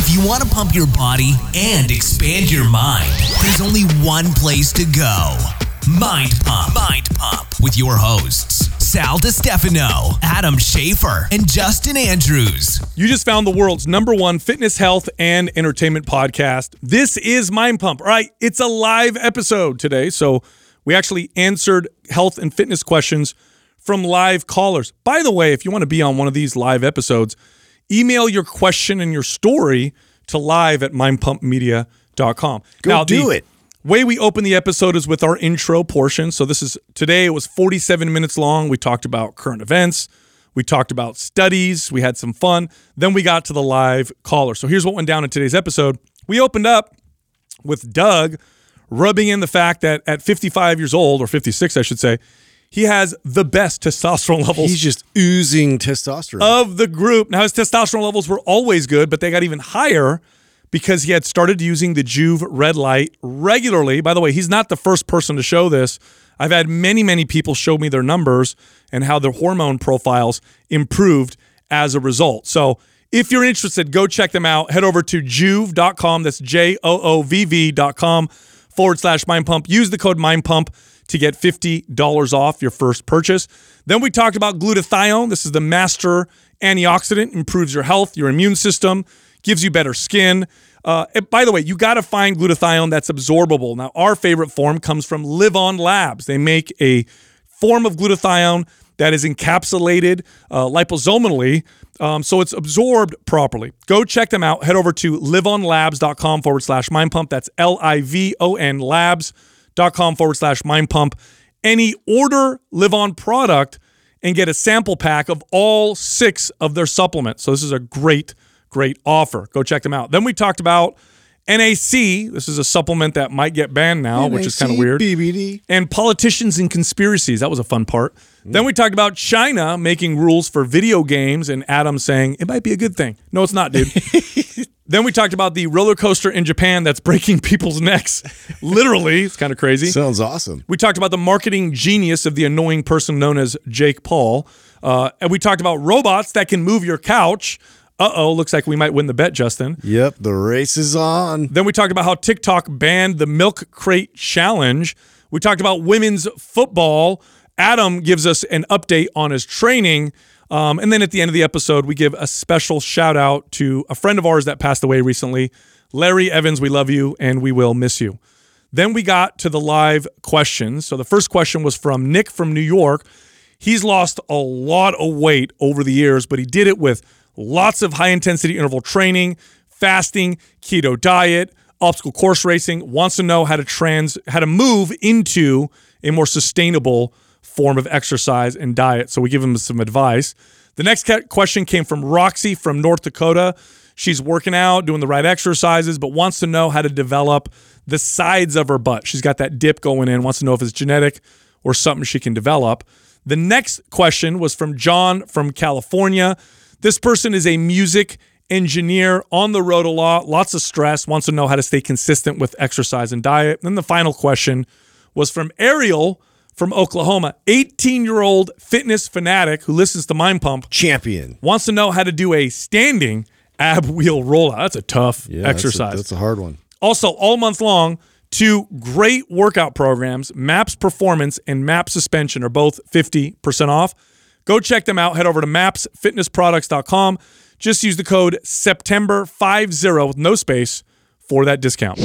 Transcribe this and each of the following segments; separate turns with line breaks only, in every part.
If you want to pump your body and expand your mind, there's only one place to go Mind Pump. Mind Pump with your hosts, Sal DiStefano, Adam Schafer, and Justin Andrews.
You just found the world's number one fitness, health, and entertainment podcast. This is Mind Pump. All right, it's a live episode today. So we actually answered health and fitness questions from live callers. By the way, if you want to be on one of these live episodes, email your question and your story to live at mindpumpmedia.com.
Go
now,
do
the
it.
Way we open the episode is with our intro portion. So this is today it was 47 minutes long. We talked about current events, we talked about studies, we had some fun. Then we got to the live caller. So here's what went down in today's episode. We opened up with Doug rubbing in the fact that at 55 years old or 56 I should say, he has the best testosterone levels
He's just oozing testosterone.
of the group. Now his testosterone levels were always good, but they got even higher because he had started using the Joovv red light regularly. By the way, he's not the first person to show this. I've had many, many people show me their numbers and how their hormone profiles improved as a result. So if you're interested, go check them out. Head over to joovv.com. That's J O O V V.com forward slash mind pump. Use the code mind pump to get $50 off your first purchase. Then we talked about glutathione. This is the master antioxidant, improves your health, your immune system, gives you better skin. Uh, by the way, you got to find glutathione that's absorbable. Now, our favorite form comes from LivOn Labs. They make a form of glutathione that is encapsulated uh, liposomally, um, so it's absorbed properly. Go check them out. Head over to livonlabs.com forward slash mind pump. That's L I V O N labs.com forward slash mind pump. Any order LivOn product and get a sample pack of all six of their supplements. So this is a great, great offer. Go check them out. Then we talked about NAC. This is a supplement that might get banned now, which is kind of weird
BBD.
and politicians and conspiracies. That was a fun part. Then we talked about China making rules for video games, and Adam saying it might be a good thing. No, it's not, dude. then we talked about the roller coaster in Japan that's breaking people's necks. Literally, it's kind of crazy.
Sounds awesome.
We talked about the marketing genius of the annoying person known as Jake Paul. Uh, and we talked about robots that can move your couch. Uh oh, looks like we might win the bet, Justin.
Yep, the race is on.
Then we talked about how TikTok banned the milk crate challenge. We talked about women's football. Adam gives us an update on his training. Um, and then at the end of the episode, we give a special shout out to a friend of ours that passed away recently, Larry Evans. We love you and we will miss you. Then we got to the live questions. So the first question was from Nick from New York. He's lost a lot of weight over the years, but he did it with lots of high intensity interval training, fasting, keto diet, obstacle course racing. Wants to know how to trans how to move into a more sustainable form of exercise and diet. So we give him some advice. The next question came from Roxy from North Dakota. She's working out, doing the right exercises, but wants to know how to develop the sides of her butt. She's got that dip going in, wants to know if it's genetic or something she can develop. The next question was from John from California. This person is a music engineer on the road a lot, lots of stress, wants to know how to stay consistent with exercise and diet. And then the final question was from Ariel from Oklahoma, 18 year old fitness fanatic who listens to Mind Pump,
Champion.
wants to know how to do a standing ab wheel rollout. That's a tough
Yeah, that's a-
exercise.
That's a, hard one.
Also, all month long, two great workout programs, MAPS Performance and MAPS Suspension, are both 50% off. Go check them out. Head over to mapsfitnessproducts.com. Just use the code September50 with no space for that discount.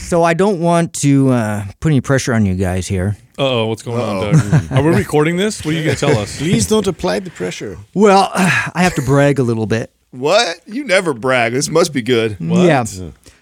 So I don't want to uh, put any pressure on you guys here.
Uh oh, what's going on, Doug? Are we recording this? What are you going to tell us?
Please don't apply the pressure.
Well, I have to brag a little bit.
What? You never brag. This must be good. What?
Yeah.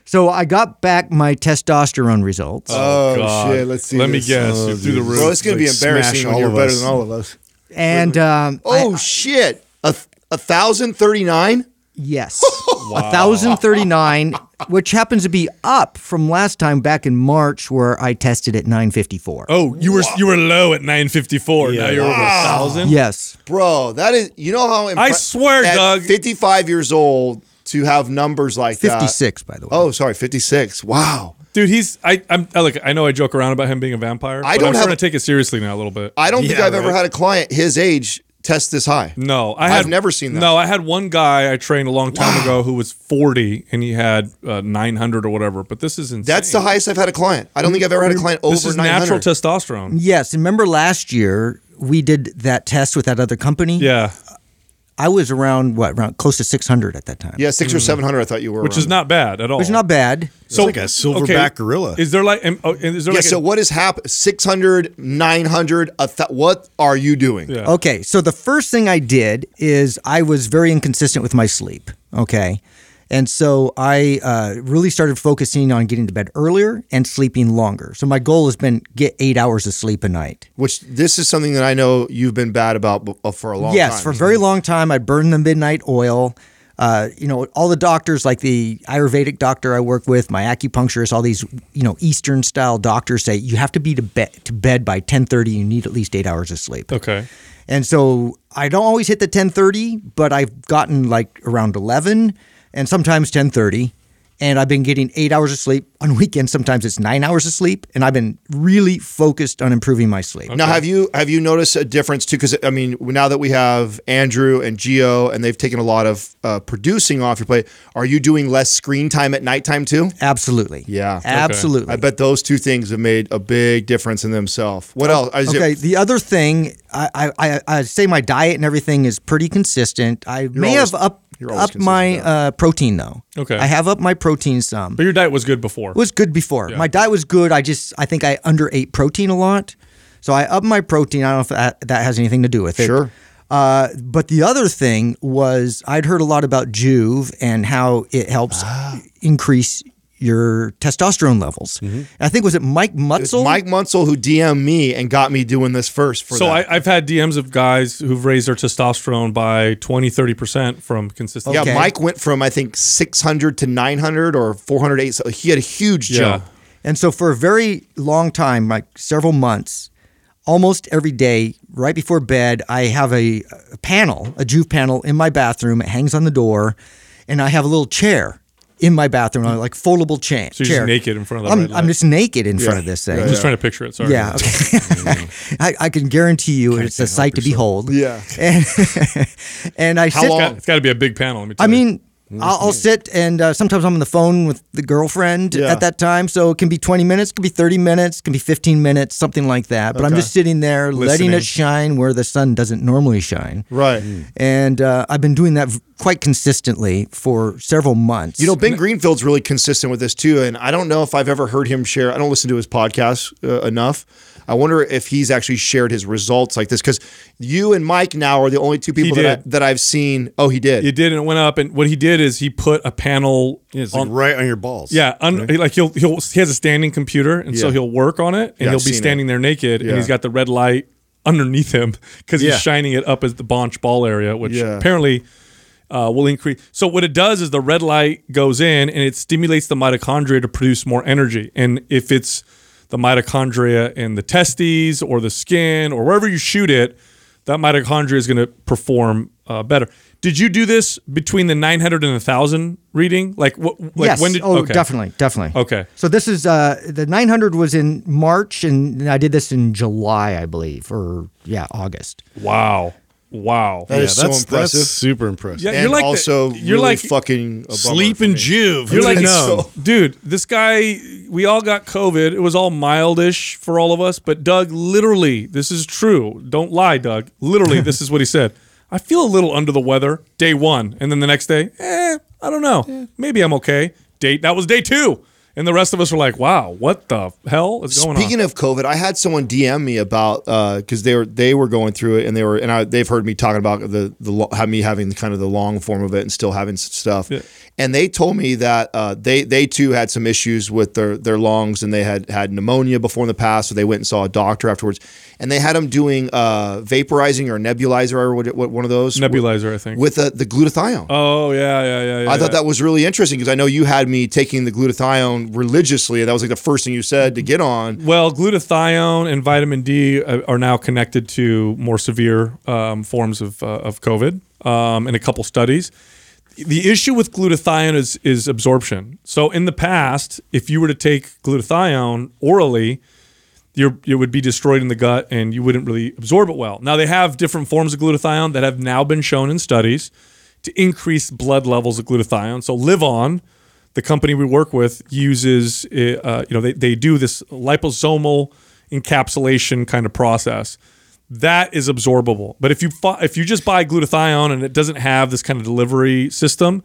So I got back my testosterone results.
Oh,
God.
shit. Let's see.
Let me guess.
Oh,
You're through the
dude.
roof.
Well, it's going to be embarrassing when
all
you're better than all of us.
and um,
Oh,
I-
shit. A, a thousand thirty nine?
Yes, a thousand thirty nine, which happens to be up from last time back in March, where I tested at nine fifty four.
Oh, you were you were low at 954. Now you're over thousand.
Yes.
Bro, that is, you know how impre-
I swear,
at
Doug.
55 years old to have numbers like that.
56, by the way.
Oh, sorry, 56. Wow.
Dude, he's I I'm I look. I know I joke around about him being a vampire.
I
but
don't
I'm
have-
starting to take it seriously now a little bit.
I don't think I've ever had a client his age test this high.
No, I
I've never seen that.
No, I had one guy I trained a long time ago who was 40 and he had uh, 900 or whatever. But this is insane.
That's the highest I've had a client. I don't think I've ever had a client over
This is
900.
natural testosterone.
Yes, remember last year we did that test with that other company.
Yeah,
I was around what around close to 600 at that time.
yeah, six or hmm. seven hundred. I thought you were.
which
around.
is not bad at all.
which is not bad.
so
like a silverback gorilla.
Is there like? oh, Is there
Yeah.
like a-
so what has happened? 600, 900, a th- What are you doing?
Yeah.
Okay, so the first thing I did is I was very inconsistent with my sleep. Okay. And so I uh, really started focusing on getting to bed earlier and sleeping longer. So my goal has been get eight hours of sleep a night.
Which this is something that I know you've been bad about uh, for a long
yes,
time.
Yes, for a very long time, I burned the midnight oil. Uh, you know, all the doctors, like the Ayurvedic doctor I work with, my acupuncturist, all these, you know, Eastern style doctors say you have to be to bed to bed by ten thirty. You need at least eight hours of sleep.
Okay.
And so I don't always hit the 1030, but I've gotten like around 11 and sometimes 1030. And I've been getting eight hours of sleep on weekends. Sometimes it's nine hours of sleep. And I've been really focused on improving my sleep.
Now, have you have you noticed a difference too? Because I mean, now that we have Andrew and Geo, and they've taken a lot of uh, producing off your plate, are you doing less screen time at nighttime too?
Absolutely.
Yeah. Okay.
Absolutely.
I bet those two things have made a big difference in themselves. What else? Is it-
Okay. The other thing, I, I, I, I say my diet and everything is pretty consistent. I may
always-
have up
you're
up my uh, protein though.
Okay.
I have up my protein some.
But your diet was good before.
It was good before. My diet was good. I just I think I underate protein a lot, so I up my protein. I don't know if that, that has anything to do with it.
Sure.
Uh, but the other thing was I'd heard a lot about Joovv and how it helps
Ah.
increase your testosterone levels. And I think was it Mike
Mm-hmm. It's
Mutzel?
Mike Mutzel who DM'd me and got me doing this first. For
so
that.
I, I've had DMs of guys who've raised their testosterone by 20, 30% from consistent.
yeah. Mike went from I think 600 to 900 or 408. So he had a huge
Yeah.
jump.
And so for a very long time, like several months, almost every day, right before bed, I have a, a panel, a Joovv panel in my bathroom. It hangs on the door, and I have a little chair in my bathroom, a like foldable cha-
So you're just
chair.
naked in front of the
I'm,
red light.
I'm just naked in front of this thing.
I'm just trying to picture it. Sorry.
Yeah, okay. Mm-hmm. I, I can guarantee you it's a sight to behold.
Yeah.
and, and I
How
sit.
long-
It's got to be a big panel. Let me tell
I
you.
mean, I'll, I'll sit and uh, sometimes I'm on the phone with the girlfriend
Yeah.
at that time. So it can be 20 minutes, it can be 30 minutes, it can be 15 minutes, something like that. But I'm
Okay.
just sitting there letting
Listening.
it shine where the sun doesn't normally shine.
Right.
And uh, I've been doing that v- quite consistently for several months.
You know, Ben Greenfield's really consistent with this too, and I don't know if I've ever heard him share. I don't listen to his podcast uh, enough. I wonder if he's actually shared his results like this because you and Mike now are the only two people that, I, that I've seen. Oh, he did.
He did, and it went up. And what he did is he put a panel
It's like right on your balls.
Yeah, un, like he'll he'll he has a standing computer, and so he'll work on it, and
Yeah,
he'll
I've
be
seen
standing there naked,
Yeah.
and he's got the red light underneath him because
Yeah.
he's shining it up as the bonch ball area, which
Yeah.
apparently uh, will increase. So what it does is the red light goes in and it stimulates the mitochondria to produce more energy, and if it's the mitochondria in the testes or the skin or wherever you shoot it, that mitochondria is going to perform uh, better. Did you do this between the 900 and the 1000 reading? Like what? Like
yes.
when did?
oh,
okay.
definitely, definitely.
Okay.
So this is uh, the 900 was in March, and I did this in July, I believe, or yeah, August.
Wow. Wow.
yeah That is so
that's,
impressive.
That's super impressive.
Yeah,
and
you're like the-
also
you're
really
like-
fucking a bummer
Sleep and. Joovv.
You're like,
would've
dude, this guy, we all got COVID. It was all mildish for all of us. But Doug, literally, this is true. Don't lie, Doug. Literally, this is what he said. I feel a little under the weather day one. And then the next day, eh, I don't know. Maybe I'm okay. Date, that was day two. And the rest of us were like, wow, what the hell is going
Speaking
on?
Speaking of COVID, I had someone DM me about because they were they were going through it and they were and I, they've heard me talking about the the me having kind of the long form of it and still having stuff.
Yeah.
And they told me that uh, they they too had some issues with their their lungs and they had had pneumonia before in the past, so they went and saw a doctor afterwards. And they had them doing uh, vaporizing or nebulizer or what, what one of those
Nebulizer, I think.
with the, the glutathione.
oh, yeah, yeah, yeah. yeah
I thought
yeah.
that was really interesting because I know you had me taking the glutathione religiously. That was like the first thing you said to get on.
Well, glutathione and vitamin D uh, are now connected to more severe um, forms of, uh, of COVID um, in a couple studies. The issue with glutathione is, is absorption. So, in the past, if you were to take glutathione orally, you're, it would be destroyed in the gut and you wouldn't really absorb it well. Now, they have different forms of glutathione that have now been shown in studies to increase blood levels of glutathione. So, LivOn, the company we work with, uses, uh, you know, they, they do this liposomal encapsulation kind of process. That is absorbable. But if you fi- if you just buy glutathione and it doesn't have this kind of delivery system,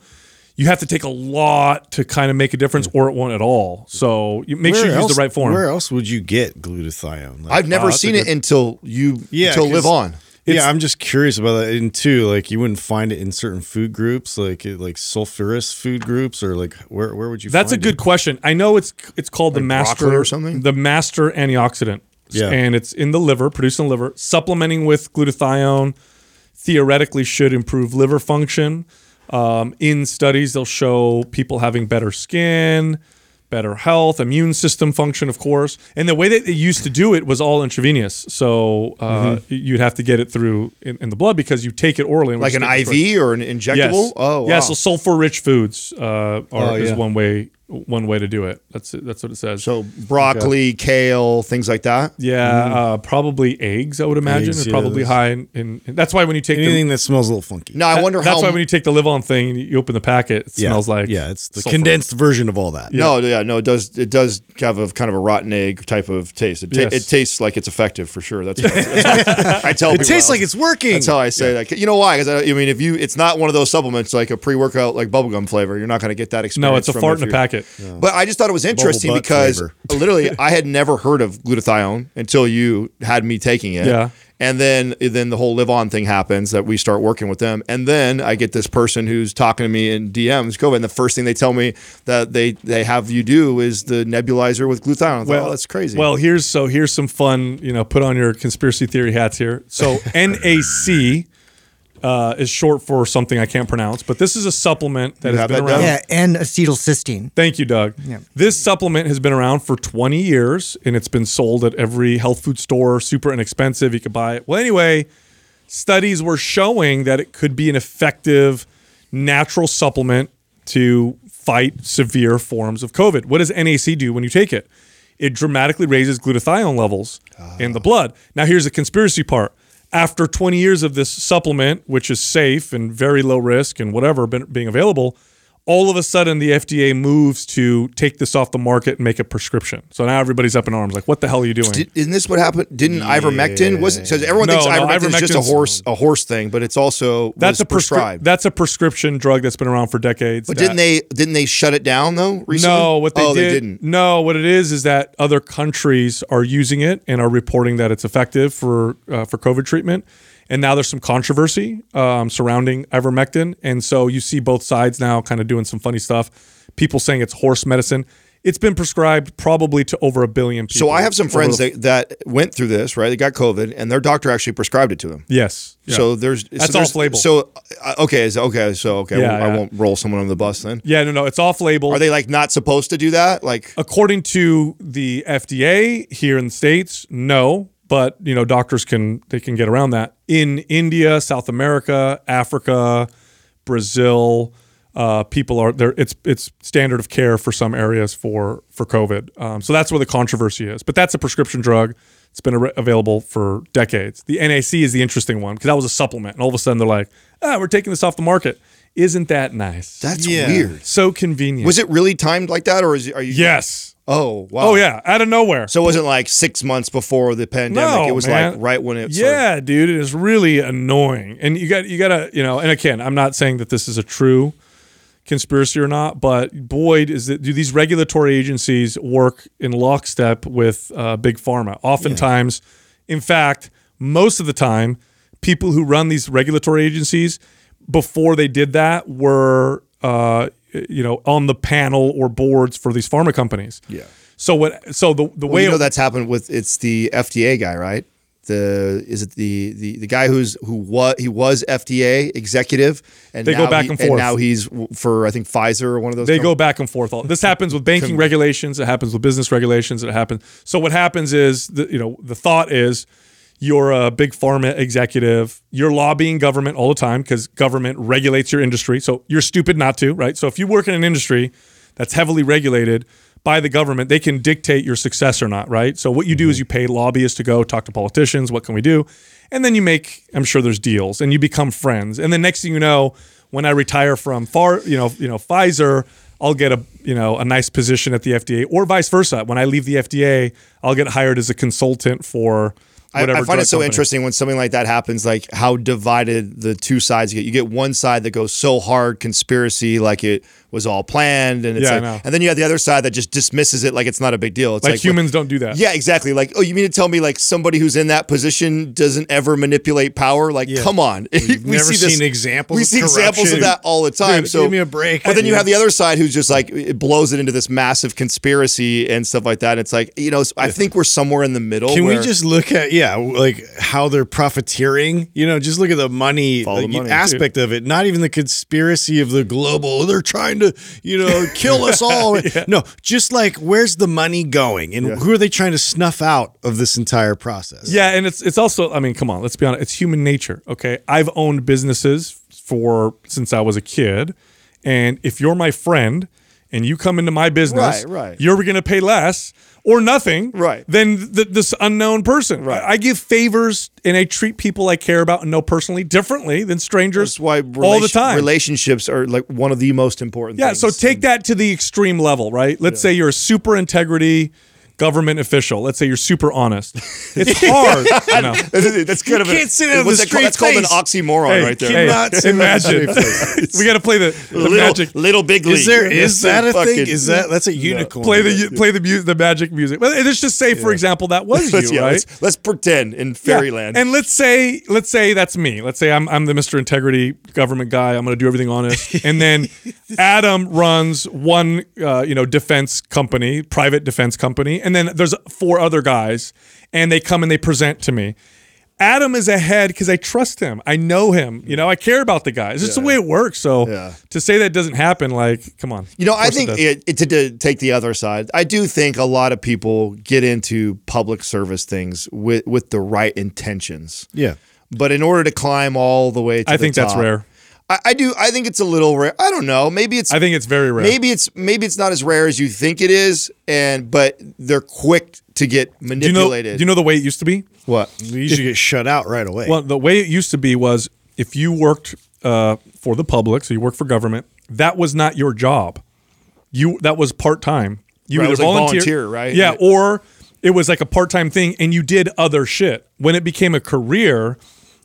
you have to take a lot to kind of make a difference, or it won't at all. So you make sure you
Where
use the right form.
Where else would you get glutathione? Like,
I've never
Oh, that's a
seen it until you
Yeah,
until
'cause-
LivOn.
Yeah, I'm just curious about that. And two, like you wouldn't find it in certain food groups, like like sulfurous food groups, or like where where would you?
That's a good
It?
question. I know it's it's called the master
or something?
The master antioxidant.
Yeah.
and it's in the liver, produced in the liver. Supplementing with glutathione theoretically should improve liver function. Um, in studies, they'll show people having better skin, better health, immune system function, of course. And the way that they used to do it was all intravenous. So uh,
Mm-hmm.
you'd have to get it through in, in the blood because you take it orally.
Like an IV or an injectable?
Yes.
Oh,
yeah. So sulfur-rich foods uh, are
Oh,
is one way one way to do it. That's. That's what it says.
So broccoli, kale, things like that.
yeah, uh, probably eggs. I would imagine
Eggs,
are probably
those-
high in, in, in- That's why when you take
Anything
the,
that smells a little funky.
No, I wonder
that's
how.
why when you take the LivOn thing, and you open the packet, it
yeah.
smells like
yeah, it's the
sulfur.
condensed version of all that.
no, yeah, no, it does. It does have a kind of a rotten egg type of taste. It, ta-
Yes.
it tastes like it's effective for sure. That's, that's I tell
It
people
tastes like it's working.
That's how I say that. You know why? Because I, I mean, if you, it's not one of those supplements like a pre-workout like bubblegum flavor. You're not going to get that experience.
No, it's a
from
fart
if
in a
you're-
packet.
But I just thought it was interesting because literally I had never heard of glutathione until you had me taking it.
Yeah.
And then then the whole LivOn thing happens that we start working with them. And then I get this person who's talking to me in DMs, COVID, and the first thing they tell me that they they have you do is the nebulizer with glutathione. I thought, oh, that's crazy.
Well, here's so here's some fun. You know, put on your conspiracy theory hats here. So NAC uh, is short for something I can't pronounce, but this is a supplement that
You
has been
that
around.
Yeah, N-acetylcysteine.
Thank you, Doug. This supplement has been around for 20 years and it's been sold at every health food store, super inexpensive. You could buy it. Well, anyway, studies were showing that it could be an effective natural supplement to fight severe forms of COVID. What does NAC do when you take it? It dramatically raises glutathione levels in the blood. Now, here's the conspiracy part. After 20 years of this supplement, which is safe and very low risk and whatever being available, all of a sudden the FDA moves to take this off the market and make a prescription. So now everybody's up in arms, like, what the hell are you doing?
Did, isn't this what happened? Didn't ivermectin was it? So everyone
No,
thinks
no,
ivermectin is just a horse a horse thing, but it's also
that's a prescri-
prescribed.
That's a prescription drug that's been around for decades.
but
that-
didn't they didn't they shut it down though? Recently?
No, what they
oh,
did.
they didn't.
No, what it is is that other countries are using it and are reporting that it's effective for uh, for COVID treatment. And now there's some controversy um, surrounding ivermectin, and so you see both sides now kind of doing some funny stuff. People saying it's horse medicine. It's been prescribed probably to over a billion people.
So I have some friends
the-
that, that went through this, right? They got COVID, and their doctor actually prescribed it to them.
yes. Yeah.
So there's
That's
so there's-
off-label.
So uh, okay, is okay, so okay,
Yeah,
I, won't, I won't roll someone on the bus then.
yeah, no, no, it's off label.
Are they like not supposed to do that? Like
According to the FDA here in the states, no, but you know doctors can they can get around that. In India, South America, Africa, Brazil, uh, people are there. It's it's standard of care for some areas for for COVID. Um, so that's where the controversy is. But that's a prescription drug. It's been ar- available for decades. The NAC is the interesting one because that was a supplement, and all of a sudden they're like, ah, we're taking this off the market. Isn't that nice?
that's
Yeah.
weird.
so convenient.
Was it really timed like that, or is are you?
Yes.
Oh wow.
Oh yeah, out of nowhere.
So it wasn't like six months before the pandemic.
No,
it was
man.
like right when it.
Yeah, dude, it is really annoying. And you got you got to, you know, and again, I'm not saying that this is a true conspiracy or not, but Boyd is that do these regulatory agencies work in lockstep with uh, big pharma? Oftentimes, in fact, most of the time, people who run these regulatory agencies before they did that were, uh, you know, on the panel or boards for these pharma companies.
Yeah.
So what? So the the
Well,
way
you know
it-
that's happened with it's the FDA guy, right? The is it the the the guy who's who was he was FDA executive and
They go back
he-
and forth.
now he's for I think Pfizer or one of those.
They
com-
go back and forth. All this happens with banking regulations. It happens with business regulations. It happens. So what happens is, the, you know, the thought is, you're a big pharma executive. You're lobbying government all the time because government regulates your industry. So you're stupid not to, right? So if you work in an industry that's heavily regulated, by the government, they can dictate your success or not, right? So what you do is mm-hmm. you pay lobbyists to go talk to politicians. What can we do? And then you make, I'm sure there's deals, and you become friends. And then next thing you know, when I retire from far, you know, you know, Pfizer, I'll get a you know a nice position at the FDA, or vice versa. When I leave the FDA, I'll get hired as a consultant for
I. I find it so
company.
interesting when something like that happens, like how divided the two sides get. You get one side that goes so hard conspiracy, like it was all planned, and it's
Yeah,
like, and then you have the other side that just dismisses it like it's not a big deal. It's
Like,
like,
humans don't do that.
Yeah, exactly. Like, oh, you mean to tell me like somebody who's in that position doesn't ever manipulate power? Like, come on.
We've never seen examples
We
of
see examples of that all the time.
Dude,
so
give me a break.
But then you have the other side who's just like it blows it into this massive conspiracy and stuff like that. It's like you know, I think we're somewhere in the middle.
Can we just look at yeah, like how they're profiteering? You know, just look at the money,
the money,
aspect of it. Not even the conspiracy of the global. Oh, they're trying to, you know, kill us all. No, just like where's the money going, and who are they trying to snuff out of this entire process?
Yeah, and it's it's also I mean, come on, let's be honest, it's human nature. Okay. I've owned businesses for since I was a kid. And if you're my friend and you come into my business,
Right, right.
you're gonna pay less or nothing
Right.
than th- this unknown person.
Right.
I, give favors and I treat people I care about and know personally differently than strangers
That's why
all the time.
relationships are like one of the most important.
Yeah,
things.
so take that to the extreme level, right? Let's say you're a super integrity government official. Let's say you're super honest. It's hard. I know.
that's kind of
can't say that with
what's
a
that called? That's
straight
called an oxymoron
Hey,
right there.
hey,
Cannot say that
imagine.
with a straight
we got to play the, the
little,
magic.
little big league.
Is there is that a
Fucking-
thing? Is that that's a unicorn?
Play the play the mu- the magic music. Well, let's just say, for example, that was
Let's,
you,
yeah,
right?
let's, let's pretend in
Yeah.
fairyland.
And let's say let's say that's me. Let's say I'm I'm the Mr. Integrity government guy. I'm going to do everything honest. and then Adam runs one uh, you know defense company, private defense company, and then there's four other guys and they come and they present to me. Adam is ahead because I trust him. I know him. You know, I care about the guy. It's just the way it works. So
Yeah.
to say that doesn't happen, like, come on.
You know, I think it, it, to, to take the other side, I do think a lot of people get into public service things with with the right intentions.
Yeah.
But in order to climb all the way to
I
the
think that's rare.
I, I do. I think it's a little rare. I don't know. Maybe it's.
I think it's very rare.
maybe it's maybe it's not as rare as you think it is, and but they're quick to get
do you know?
manipulated.
Do you know the way it used to be?
what?
You should get shut out right away.
Well, the way it used to be was if you worked uh, for the public, so you worked for government, that was not your job. You that was part time. You
Right,
either
was like
volunteer,
volunteer, right?
Yeah,
Yeah.
or it was like a part time thing, and you did other shit. When it became a career,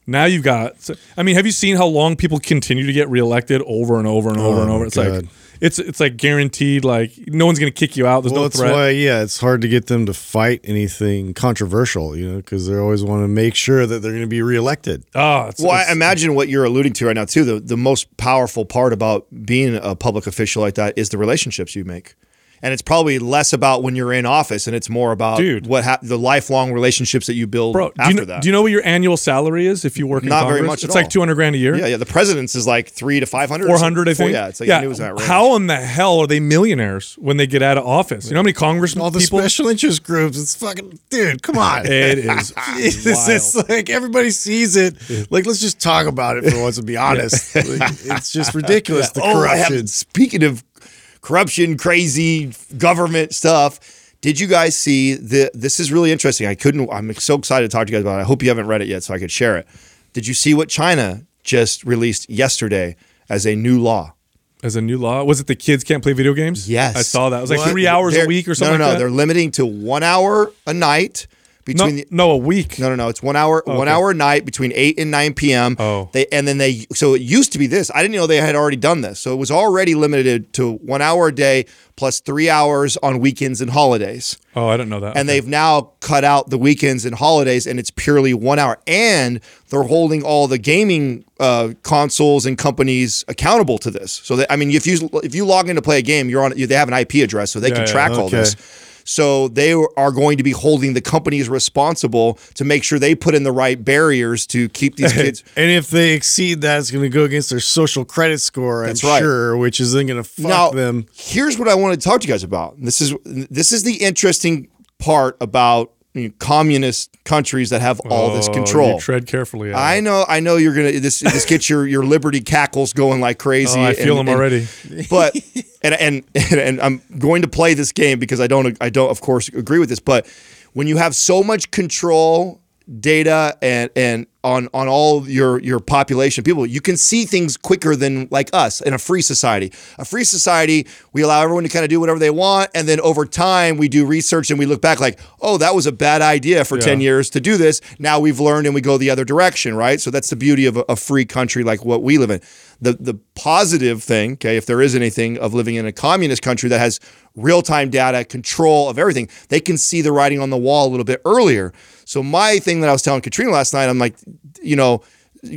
now you've got. so- I mean, have you seen how long people continue to get reelected over and over and over and
Oh,
over? It's
God.
like it's it's like guaranteed. Like no one's gonna kick you out. There's
well,
no
that's
threat.
why, yeah, it's hard to get them to fight anything controversial, you know, because they always want to make sure that they're going to be reelected.
Oh, it's,
Well, I imagine what you're alluding to right now too. The the most powerful part about being a public official like that is the relationships you make. And it's probably less about when you're in office, and it's more about
Dude.
what hap- the lifelong relationships that you build
Bro, do
after
you, know,
that.
do you know what your annual salary is if you work in
Not very
Congress?
much at
It's like
all.
200 grand a year.
yeah, yeah. The president's is like three to five hundred.
400, I think.
Yeah, it's like I knew it was that range.
How in the hell are they millionaires when they get out of office? You know how many congressmen
All the
people?
special interest groups, it's fucking, dude, come on.
it is.
It's,
wild.
it's like everybody sees it. Like, let's just talk about it for once and be honest. Like, it's just ridiculous. The
oh, I
corruption.
have, speaking of corruption, crazy government stuff. Did you guys see the? This is really interesting. I couldn't. I'm so excited to talk to you guys about it. I hope you haven't read it yet, so I could share it. Did you see what China just released yesterday as a new law?
As a new law, was it the kids can't play video games?
Yes.
I saw that. It was like
What?
three hours a
They're-
week or something
No, no,
like
no. They're limiting to one hour a night
No,
between the.
no, a week.
No, no, no. It's one hour, one hour a night between eight and nine p.m.
Oh.
they and then they. So it used to be this. I didn't know they had already done this. So it was already limited to one hour a day plus three hours on weekends and holidays.
Oh, I didn't know that.
And
Okay.
they've now cut out the weekends and holidays, and it's purely one hour. And they're holding all the gaming uh, consoles and companies accountable to this. So that I mean, if you if you log in to play a game, you're on. They have an IP address, so they
Yeah,
can
yeah,
track all this. So they are going to be holding the companies responsible to make sure they put in the right barriers to keep these kids.
and if they exceed that, it's going to go against their social credit score, I'm
That's right.
sure, which is then going to fuck
now,
them.
here's what I want to talk to you guys about. This is this is the interesting part about you know, communist countries that have all this
Oh,
control.
you tread carefully.
I know, I know you're gonna this this gets your your liberty cackles going like crazy.
Oh, I feel
and-
them
and-
already.
But and, and and I'm going to play this game because I don't I don't of course agree with this. But when you have so much control, data and and on on all your your population people you can see things quicker than like us in a free society. A free society we allow everyone to kind of do whatever they want and then over time we do research and we look back like oh that was a bad idea for 10 years to do this. Now we've learned and we go the other direction right? So that's the beauty of a, a free country like what we live in. The the positive thing okay if there is anything of living in a communist country that has real-time data control of everything they can see the writing on the wall a little bit earlier so my thing that I was telling Katrina last night, I'm like, you know,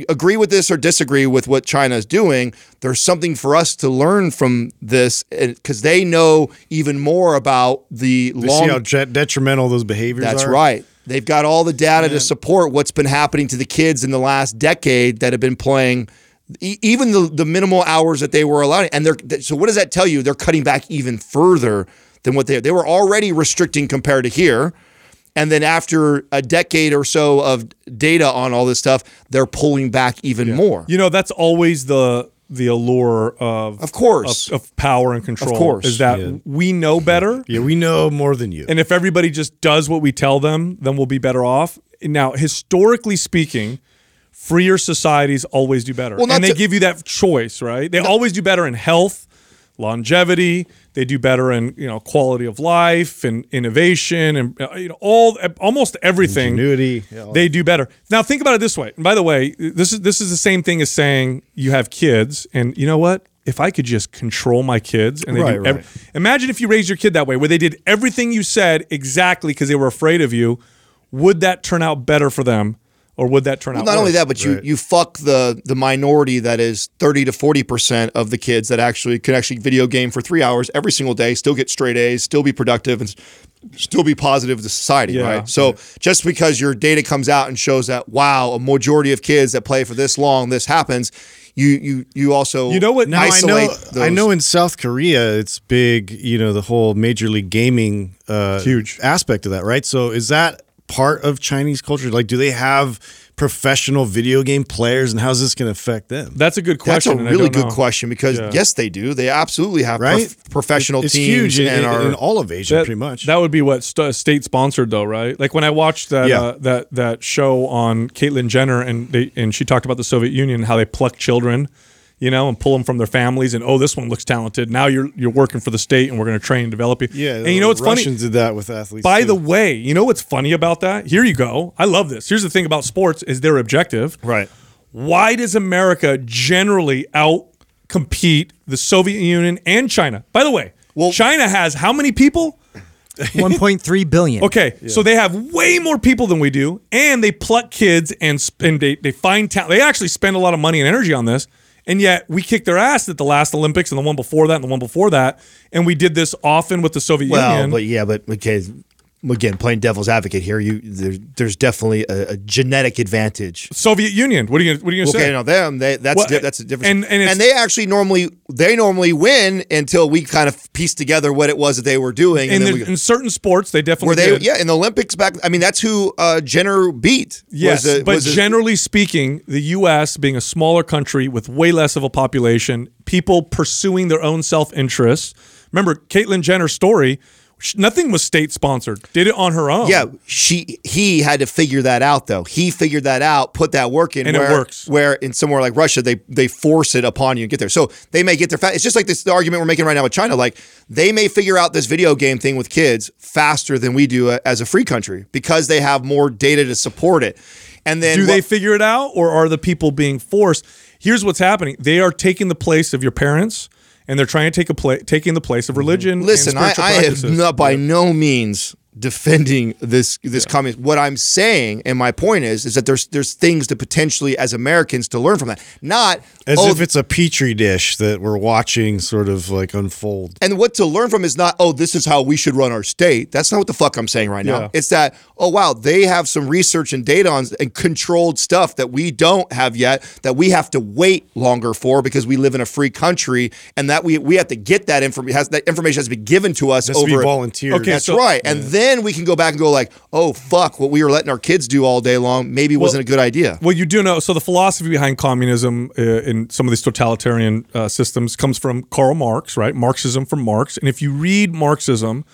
agree with this or disagree with what China is doing. There's something for us to learn from this because they know even more about the
You
long.
see how de- detrimental those behaviors
That's
are?
right. They've got all the data to support what's been happening to the kids in the last decade that have been playing. e- Even the, the minimal hours that they were allowing, and they're so. What does that tell you? They're cutting back even further than what they they were already restricting compared to here. And then after a decade or so of data on all this stuff, they're pulling back even more.
You know, that's always the the allure of
Of course.
of, of power and control.
Of course.
is that
Yeah.
we know better,
Yeah, we know more than you.
and if everybody just does what we tell them, then we'll be better off. Now, historically speaking, freer societies always do better,
Well,
and they
to-
give you that choice, right? They always do better in health, longevity. They do better in you know quality of life and innovation and uh, you know all almost everything.
Ingenuity. Yeah,
they do better. Now think about it this way. And by the way, this is this is the same thing as saying you have kids, and you know what? If I could just control my kids, and they
Right,
do every-
right.
imagine if you raised your kid that way, where they did everything you said exactly because they were afraid of you. Would that turn out better for them, or would that turn out?
Not only that, but you you fuck the the minority that is thirty to forty percent of the kids that actually can actually video game for three hours every single day, still get straight A's, still be productive, and still be positive to society,
Yeah.
right? So just because your data comes out and shows that wow, a majority of kids that play for this long, this happens, you you you also
You know what-
Now I know,
those.
I know in South Korea it's big, you know, the whole major league gaming uh,
Huge.
aspect of that, right? So is that part of Chinese culture? Like, do they have professional video game players, and how's this going to affect them?
That's a good question.
That's a
question. and I
really good
know.
question because
Yeah.
yes, they do. They absolutely have prof-
Right?
professional
it's
teams
huge in,
and
in-
are
in all of Asia,
That,
pretty much.
That would be what st- state sponsored though, right? Like when I watched that
Yeah.
uh, that that show on Caitlyn Jenner and they and she talked about the Soviet Union how they pluck children, you know, and pull them from their families and oh this one looks talented. Now you're you're working for the state and we're going to train and develop you.
yeah,
and you know what's funny?
Russians did that with athletes.
By
too.
the way, you know what's funny about that? Here you go. I love this. Here's the thing about sports is they're objective.
right.
Why does America generally out compete the Soviet Union and China? By the way,
Well-
China has how many people?
1.3 billion.
Okay, so they have way more people than we do, and they pluck kids and sp- and they, they find talent. They actually spend a lot of money and energy on this, and yet we kicked their ass at the last Olympics and the one before that and the one before that, and we did this often with the Soviet
Well,
Union.
but yeah, but okay. Again, playing devil's advocate here, you there, there's definitely a, a genetic advantage.
Soviet Union. What are you what are you gonna
Okay,
say?
no, them they, that's
Well,
di- that's a difference.
and- and it's-
they actually normally they normally win until we kind of piece together what it was that they were doing.
in,
and then we,
in certain sports, they definitely
were they
did.
yeah in the Olympics back? I mean, that's who uh, Jenner beat.
Yes,
was a-
but
was a-
generally speaking, the U.S. being a smaller country with way less of a population, people pursuing their own self interests. Remember, Caitlyn Jenner's story. Nothing was state sponsored. Did it on her own.
Yeah, she he had to figure that out though. He figured that out, put that work in,
And it works.
Where in somewhere like Russia, they they force it upon you and get there. So they may get there fast. It's just like this the argument we're making right now with China. Like they may figure out this video game thing with kids faster than we do uh, as a free country because they have more data to support it. And then
Do they figure it out, or are the people being forced? Here's what's happening: they are taking the place of your parents, and they're trying to take a pla- taking the place of mm-hmm. religion.
Listen, I,
spiritual
I have
practices.
not by no means defending this this comment. What I'm saying, and my point is, is that there's there's things to potentially as Americans to learn from that. Not
As
oh,
if it's a petri dish that we're watching sort of like unfold.
And what to learn from is not, oh, this is how we should run our state. That's not what the fuck I'm saying right now.
Yeah.
It's that, oh, wow, they have some research and data on and controlled stuff that we don't have yet, that we have to wait longer for because we live in a free country and that we we have to get that information. Has that information has to be given to us
Has to be
over
volunteered.
Okay,
That's
so-
right. And then then we can go back and go like, oh fuck, what we were letting our kids do all day long maybe wasn't a good idea.
Well, you do know. So the philosophy behind communism uh, in some of these totalitarian uh, systems comes from Karl Marx, right? Marxism from Marx. And if you read Marxism,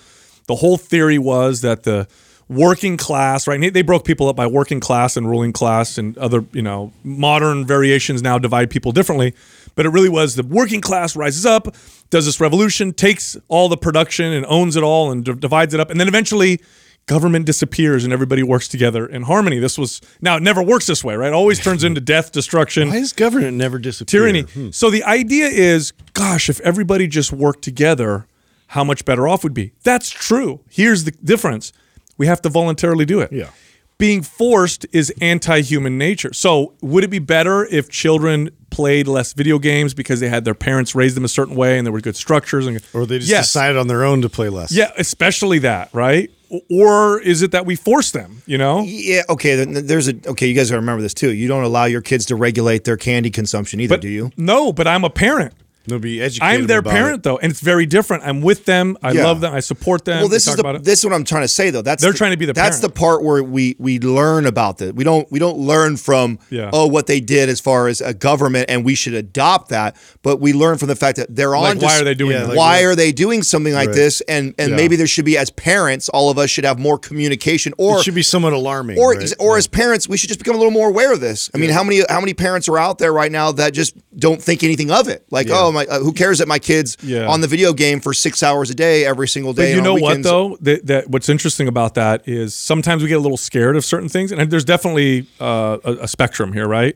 the whole theory was that the working class, right? and They broke people up by working class and ruling class, and other, you know, modern variations now divide people differently. But it really was the working class rises up, does this revolution, takes all the production and owns it all and d- divides it up, and then eventually government disappears and everybody works together in harmony. This was now it never works this way, right? It always turns into death, destruction,
Why does government never disappear?
tyranny.
Hmm.
So the idea is, gosh, if everybody just worked together, how much better off would be. That's true. Here's the difference: we have to voluntarily do it.
Yeah.
Being forced is anti-human nature. So would it be better if children played less video games because they had their parents raise them a certain way and there were good structures and
Or they just
Yes.
decided on their own to play less.
yeah, especially that, right? Or is it that we force them? You know,
Yeah, okay. then There's a okay. You guys gotta remember this too. You don't allow your kids to regulate their candy consumption either,
but
do you?
No, but I'm a parent.
They'll be educated.
I'm their
about
parent
it.
though, and it's very different. I'm with them. I
Yeah.
love them. I support them.
Well, this
talk
is the
about
this is what I'm trying to say though. That's
They're
the-
trying to be the
That's
parent.
the part where we we learn about that. We don't we don't learn from
Yeah.
oh what they did as far as a government and we should adopt that. But we learn from the fact that they're on.
Like,
to
why
s-
are they doing
Yeah, like-
why are they doing something like
Right.
this? And and
Yeah.
maybe there should be as parents, all of us should have more communication or
It should be somewhat alarming.
or
right?
or as parents, we should just become a little more aware of this. I mean, how many how many parents are out there right now that just don't think anything of it? Like, oh my, uh, who cares that my kids
Yeah.
on the video game for six hours a day every single day?
But you know what though? That, that what's interesting about that is sometimes we get a little scared of certain things, and there's definitely uh, a, a spectrum here, right?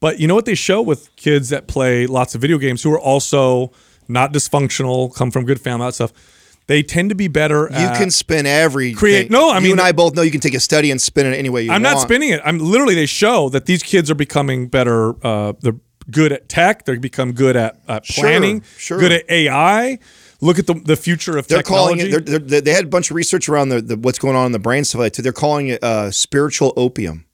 But you know what they show with kids that play lots of video games who are also not dysfunctional, come from good family, that stuff. They tend to be better.
You can spin every
create- no, I
you
mean-
and I both know you can take a study and spin it any way you
I'm
want.
not spinning it. I'm literally they show that these kids are becoming better. Uh, they're good at tech. They become good at, at planning.
sure.
Good at AI. Look at the the future of
They're calling
technology.
it. They're, they're, they had a bunch of research around the, the what's going on in the brain stuff like that. They're calling it uh, spiritual opium.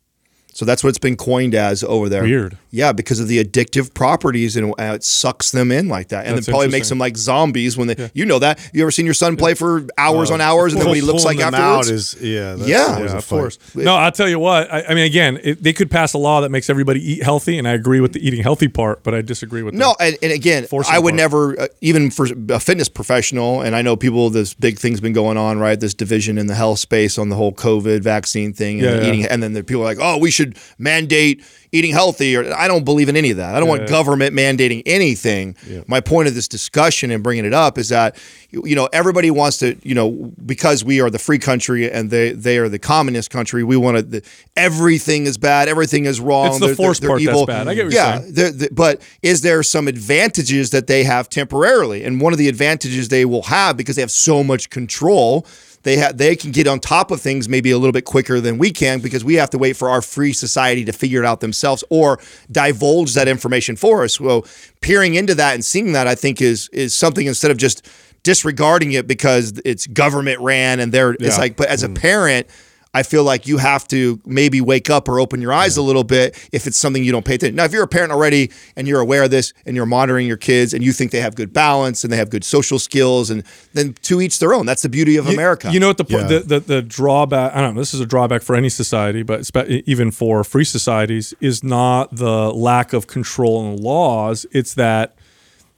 So that's what it's been coined as over there.
Weird.
Yeah, because of the addictive properties and uh, it sucks them in like that, and
That's
then probably makes them like zombies when they. You know that. You ever seen your son play for hours on hours, and then what he looks like
them
afterwards?
Out is, yeah. That's
Yeah.
always
Yeah,
a
of
fight.
course. No, I'll tell you what. I, I mean, again, it, they could pass a law that makes everybody eat healthy, and I agree with the eating healthy part, but I disagree with
No,
the-
and, and again,
Forcing
I would
part.
never, uh, even for a fitness professional, and I know people, this big thing's been going on, right? This division in the health space on the whole COVID vaccine thing and
Yeah, yeah.
eating, and then the people are like, oh, we should mandate eating healthy, or I don't believe in any of that. I don't want government mandating anything. My point of this discussion and bringing it up is that you know everybody wants to, you know, because we are the free country and they they are the communist country. We want to. The, everything is bad. Everything is wrong.
It's the
they're- they're-
force
they're
part that's bad. I get what you're
yeah,
saying.
there- but is there some advantages that they have temporarily? And one of the advantages they will have because they have so much control, they have they can get on top of things maybe a little bit quicker than we can because we have to wait for our free society to figure it out themselves or divulge that information for us. Well, peering into that and seeing that, I think is is something instead of just disregarding it because it's government ran and they're it's like. But as a mm. parent. I feel like you have to maybe wake up or open your eyes a little bit if it's something you don't pay attention. Now, if you're a parent already and you're aware of this and you're monitoring your kids and you think they have good balance and they have good social skills, and then to each their own. That's the beauty of America.
You know what the,
Yeah.
the the the drawback? I don't know. This is a drawback for any society, but even for free societies, is not the lack of control and laws. It's that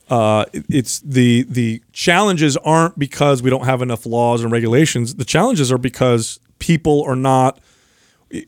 uh, it's the the challenges aren't because we don't have enough laws and regulations. The challenges are because people are not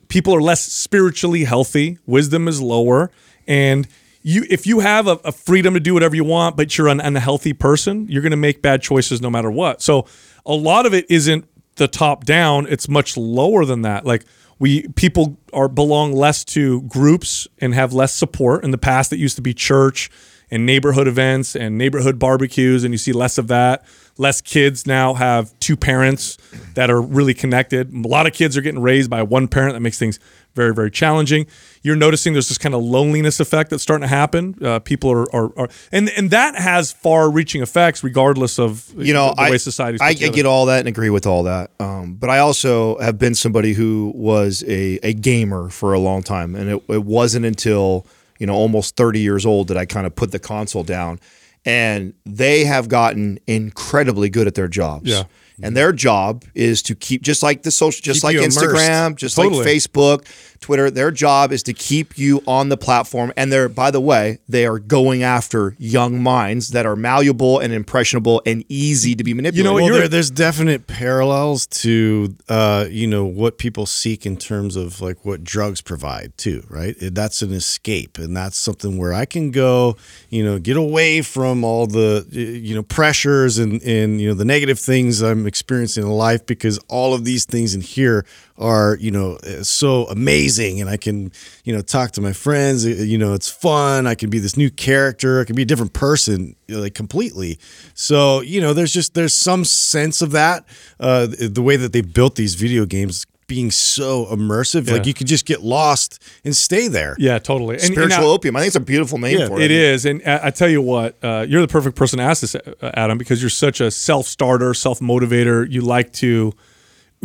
people are less spiritually healthy wisdom is lower and you if you have a, a freedom to do whatever you want but you're an unhealthy person you're going to make bad choices no matter what. So a lot of it isn't the top down it's much lower than that. Like we people are belong less to groups and have less support. In the past it used to be church and neighborhood events and neighborhood barbecues and you see less of that less kids now have two parents that are really connected a lot of kids are getting raised by one parent that makes things very very challenging you're noticing there's this kind of loneliness effect that's starting to happen uh, people are, are, are and and that has far reaching effects regardless of
you know,
the
I,
way society's
I, I get all that and agree with all that. Um, but I also have been somebody who was a, a gamer for a long time. And it, it wasn't until, you know, almost 30 years old that I kind of put the console down. And they have gotten incredibly good at their jobs.
Yeah.
and their job is to keep just like the social, just
Keep
like
you immersed.
Instagram, just
Totally.
like Facebook, Twitter. Their job is to keep you on the platform, and they're by the way, they are going after young minds that are malleable and impressionable and easy to be manipulated.
what,
well,
you're-
there, there's definite parallels to uh, you know what people seek in terms of like what drugs provide too, right? That's an escape, and that's something where I can go, you know, get away from all the you know pressures and and you know the negative things I'm experiencing in life because all of these things in here are you know uh, so amazing, and I can you know talk to my friends. uh, You know, it's fun. I can be this new character. I can be a different person, you know, like completely. So you know, there's just there's some sense of that. Uh, the way that they built these video games being so immersive, like you could just get lost and stay there.
Yeah, totally. And, and
spiritual opium. I think it's a beautiful name
Yeah,
for it.
It is, and I I tell you what, uh, you're the perfect person to ask this, uh, Adam, because you're such a self-starter, self-motivator. You like to,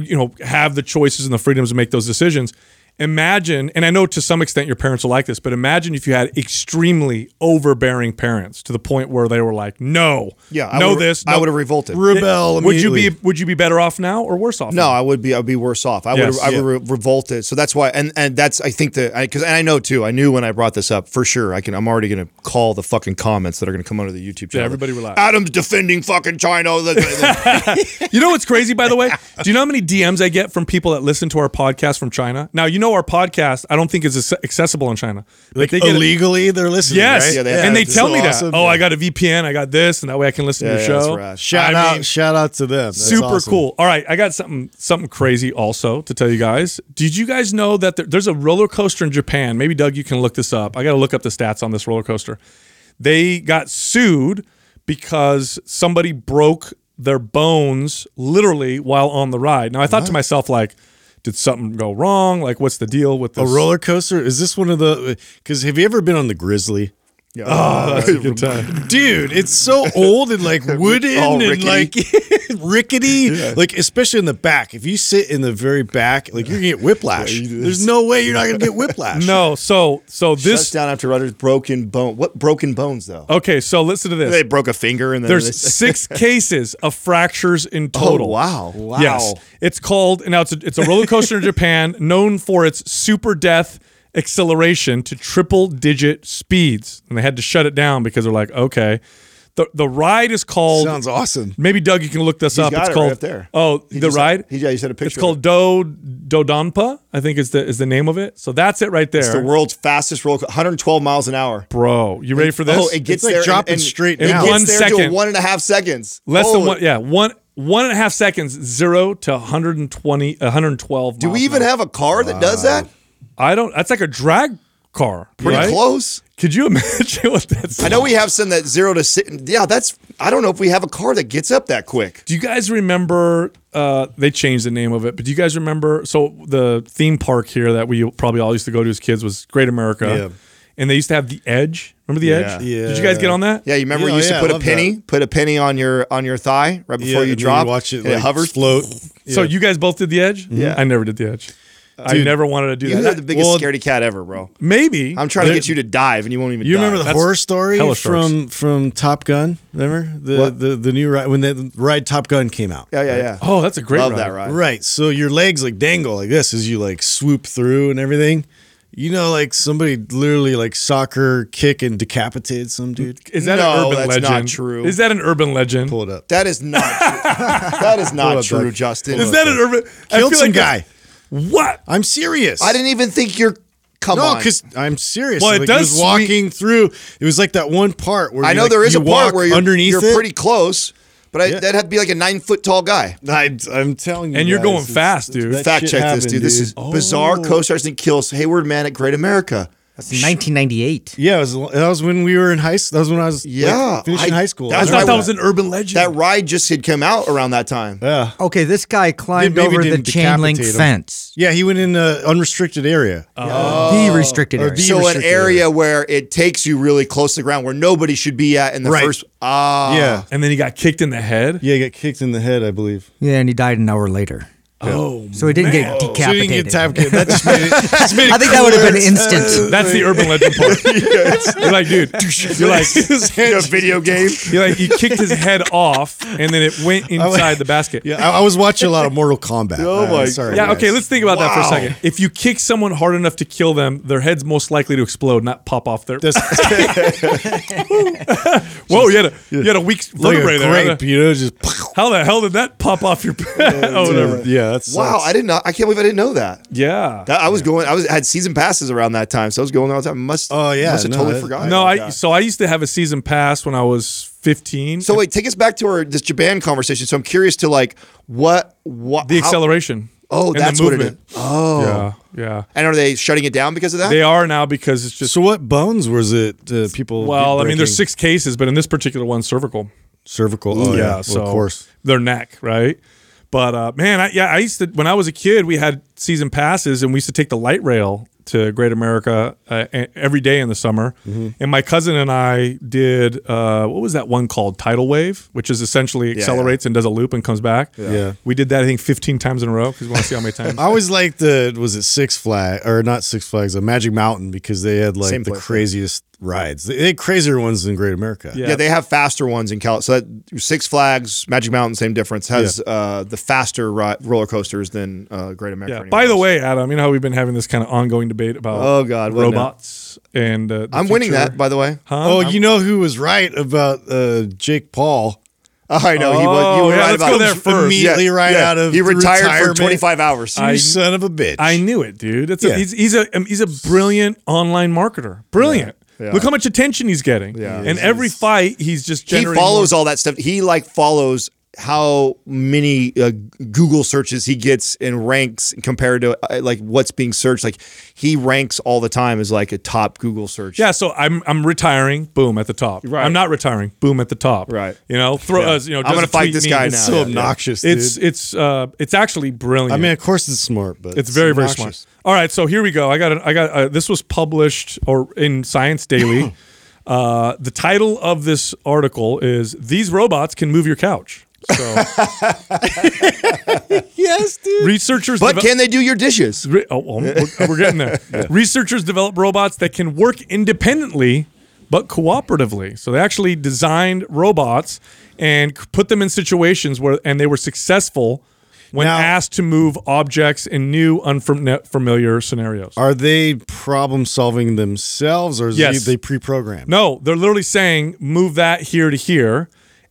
you know, have the choices and the freedoms to make those decisions. Imagine, and I know to some extent your parents will like this, but imagine if you had extremely overbearing parents to the point where they were like, "No,
Yeah, I
know this."
I would have revolted.
Rebel.
Would you be. Would you be better off now or worse off?
No,
now?
I would be. I'd be worse off. I
Yes.
would. I would re- revolted. So that's why. And and that's. I think that because and I know too. I knew when I brought this up for sure. I can. I'm already going to call the fucking comments that are going to come under the YouTube channel.
everybody relax.
Adam's defending fucking China.
You know what's crazy, by the way? Do you know how many DMs I get from people that listen to our podcast from China? Now, you know our podcast, I don't think is accessible in China.
like
they get it-
illegally? They're listening.
Yes.
right?
Yeah, they
and they tell
So
me that.
awesome.
Oh, I got a VPN, I got this, and that way I can listen
Yeah,
to
yeah,
your
that's
show.
rad.
Shout
I
out!
mean,
shout out to them. That's
super
awesome.
cool. All right, I got something something crazy also to tell you guys. Did you guys know that there, there's a roller coaster in Japan? Maybe Doug, you can look this up. I got to look up the stats on this roller coaster. They got sued because somebody broke their bones literally while on the ride. Now I thought to myself like, did something go wrong? Like, what's the deal with this?
A roller coaster? Is this one of the? Because have you ever been on the Grizzly?
Ah, oh, that's a good time.
Dude, it's so old and like wooden
all
and like rickety. Like especially in the back. If you sit in the very back, like you're gonna get whiplash. There's no way you're not gonna get whiplash.
No, so so
Shuts
this.
down after Rutgers broken bone. What broken bones though?
Okay, so listen to this.
They broke a finger and then
There's six cases of fractures in
Oh,
total.
wow. Wow.
Yes, it's called now. It's a, it's a roller coaster in Japan, known for its super death acceleration to triple digit speeds, and they had to shut it down because they're like, okay, the the ride is called.
Sounds awesome.
Maybe Doug, you can look this up.
got
it's
it
called
right up there.
Oh,
He
the
just-
ride.
he- yeah, he sent a picture
It's called Do Dodonpa. I think is the is the name of it. So that's it right there,
It's the world's fastest roller, 112 miles an hour.
bro. You ready for this?
Oh, it gets
like
there
dropping
and, and
straight
it
down.
gets
One
there to
second.
one and a half seconds.
Less than one. Yeah, one one and a half seconds, zero to 120, 112.
Do
miles
we
an
even
hour.
have a car that does that?
I don't. That's like a drag car.
Pretty
right?
close.
Could you imagine what that's?
I know we have some that zero to six. Yeah, that's. I don't know if we have a car that gets up that quick.
Do you guys remember? Uh, they changed the name of it, but do you guys remember? So the theme park here that we probably all used to go to as kids was Great America,
Yeah.
and they used to have the Edge. Remember the Edge?
Yeah.
Did you guys get on that?
Yeah, you remember
Yeah,
you used
yeah,
to put
I
a
love
penny,
that.
put a penny on your on your thigh right before you
and
drop.
watch it,
and
like,
it hovers.
float.
So you guys both did the Edge?
Yeah.
I never did the Edge. I never wanted to do
You
that.
are the biggest
well-
scaredy cat ever, bro.
Maybe
I'm trying to get you to dive, and you won't even.
You remember the
That's
horror story from from Top Gun? Remember the
What?
the the new ride when the ride Top Gun came out?
Yeah, yeah, yeah.
Oh, that's a great
Love
ride.
that ride.
Right. So your legs like dangle like this as you like swoop through and everything. You know, like somebody literally like soccer kick and decapitated some dude.
Is that
No,
an urban
that's
legend?
not true.
Is that an urban legend?
Pull it up.
That is not. true. that is not true, Justin.
Is that an urban? I
Killed
feel
some
like
guy.
that's- What?
I'm serious.
I didn't even think you're. Come
No,
on.
because I'm serious.
Well, it
like,
does
he was walking through. It was like that one part where
I
you,
know
like,
there is
you
a part
walk
where you're
underneath
You're
it.
pretty close, but I,
Yeah.
that'd have to be like a nine foot tall guy.
I, I'm telling you,
And you're
guys,
going
it's-
fast, dude.
that
Fact
shit
check this,
happened,
dude. This is bizarre. Oh. Co-stars and kills Hayward Man at Great America.
That's 1998.
Yeah, it was, that was when we were in high school. That was when I was like,
Yeah,
finishing
I-
high school.
that
I
was
thought
right
that was an urban legend.
That ride just had come out around that time.
yeah.
Okay, this guy climbed
maybe
over the chain link
him.
fence.
Yeah, he went in an unrestricted area.
The restricted area.
the-
So an
restricted
area where it takes you really close to the ground, where nobody should be at in the
Right.
first. Ah,
yeah.
and then he got kicked in the head.
Yeah, he got kicked in the head, I believe.
yeah, and he died an hour later.
Oh,
so he didn't get
So you
decapitated.
didn't get decapitated. That just made it. Just made it
I think that would have been instant.
that's the urban legend part. You're like, dude, you're like,
His head-
A video game.
you're like, he kicked his head off, and then it went inside the basket.
Yeah, I, I was watching a lot of Mortal Kombat.
Oh
Uh,
my
sorry.
Yeah,
guys.
okay, let's think about that for a
Wow.
second. If you kick someone hard enough to kill them, their head's most likely to explode, not pop off their.
That's
Whoa, you had a you had a weak
like
vertebrae
a
there.
grape, you know, just
How the hell did that pop off your? oh, whatever.
yeah. That's
Wow, I did not. I can't believe I didn't know that.
Yeah.
That I was going. I was had season passes around that time, so I was going all the time. Must.
Oh, yeah,
Must have
no,
totally
that-
forgot.
no, I
that.
so I used to have a season pass when I was 15.
So wait, take us back to our this Japan conversation. So I'm curious to like what what
the
how-
acceleration.
Oh,
and the
that's what it is. Oh,
Yeah, yeah.
and are they shutting it down because of that?
They are now because it's just.
So what bones was it? Uh, people.
well, I mean, there's six cases, but in this particular one, cervical.
cervical. Oh yeah, Well,
so
of course.
their neck, right? But uh, man, I, yeah, I used to when I was a kid, we had season passes, and we used to take the light rail to Great America uh, every day in the summer.
Mm-hmm.
And my cousin and I did uh, what was that one called? Tidal wave, which is essentially accelerates and does a loop and comes back.
Yeah.
we did that I think 15 times in a row because we want to see how many times.
I always liked the was it Six Flags or not Six Flags, a Magic Mountain because they had like
Same
the
place, yeah.
craziest rides. They had crazier ones than Great America.
Yeah.
Yeah, they have faster ones in Cal. So that Six Flags, Magic Mountain, same difference. Has uh, the faster ri- roller coasters than uh, Great America.
Yeah. By the way, Adam, you know how we've been having this kind of ongoing debate about
Oh, God, what now?
robots and uh,
I'm winning that. By the way,
Huh?
Oh, you know who was right about uh, Jake Paul?
oh, I know he was. You
Oh,
were
yeah,
right
let's
about
go there first.
Immediately right out of
he retired
retirement.
for 25 hours.
I, You son of a bitch.
I knew it, dude. It's a, he's he's a um, he's a brilliant online marketer. Brilliant.
Yeah.
Look how much attention he's getting.
Yeah.
And every fight, he's just
he follows
more-
all that stuff. He like follows how many uh, Google searches he gets and ranks compared to uh, like what's being searched. Like he ranks all the time as like a top Google search.
Yeah, so I'm I'm retiring. Boom at the top.
Right.
I'm not retiring. Boom at the top.
Right.
You know, throw
Yeah.
us. You know,
I'm gonna fight this
me.
guy
It's
now.
so
Yeah,
obnoxious.
It's
dude.
it's uh it's actually brilliant.
I mean, of course it's smart, but
It's very very
obnoxious.
smart. All right, so here we go. I got it. I got uh, this was published or in Science Daily. uh, the title of this article is "These robots can move your couch." So
Yes, dude.
researchers,
But
deve-
can they do your dishes?
Re- oh, oh, we're, oh, we're getting there. Researchers develop robots that can work independently but cooperatively. So they actually designed robots and put them in situations where, and they were successful when
Now-
asked to move objects in new, unfamiliar scenarios.
Are they problem solving themselves, or is
Yes.
they pre-programmed?
No, they're literally saying move that here to here,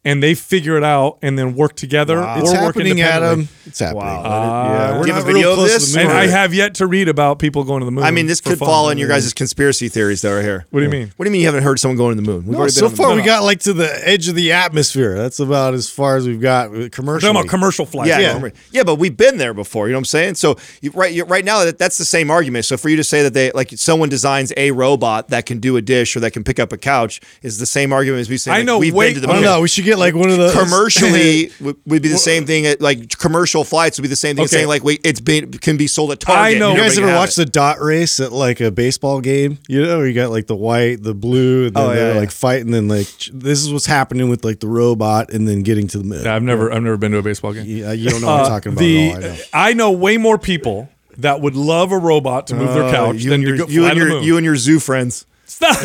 and they figure it out and then work together or
It's
work
happening,
independently.
Adam. It's happening. Uh, yeah, we're
Do you
not
video
real
of
close
this?
to the
And
moon.
I have yet to read about people going to the moon.
I mean, this could
fun.
fall in your guys' conspiracy theories that are here.
What do you mean?
What do you mean you haven't heard someone going to the moon? We've
No,
already been
so
the
far
moon.
we got like to the edge of the atmosphere. That's about as far as we've got uh, commercial.
talking about commercial flights.
Yeah,
Yeah.
yeah, yeah, but we've been there before. You know what I'm saying? So you, right, you, right now, that, that's the same argument. So for you to say that they like someone designs a robot that can do a dish or that can pick up a couch is the same argument as we say.
I
like,
know
we've
way-
been to the
I don't
moon.
Oh, know. We should get like one of those
Commercially would, would be the same thing. At, like commercial flights would be the same thing. as
Okay.
saying like we, it's been can be sold at Target.
I know-
You guys ever
can
watch the dot race at like a baseball game? You know, where you got like the white, the blue, and then
Oh, yeah,
they're
yeah.
like fighting, and like this is what's happening with like the robot, and then getting to the moon.
Yeah, I've never I've never been to a baseball game.
Yeah, you don't know what I'm
Uh,
talking about
the
at all. I know.
I know way more people that would love a robot to move their
Uh,
couch
You
than
and your
go
you and
to the
your
moon.
you and your zoo friends.
Stop.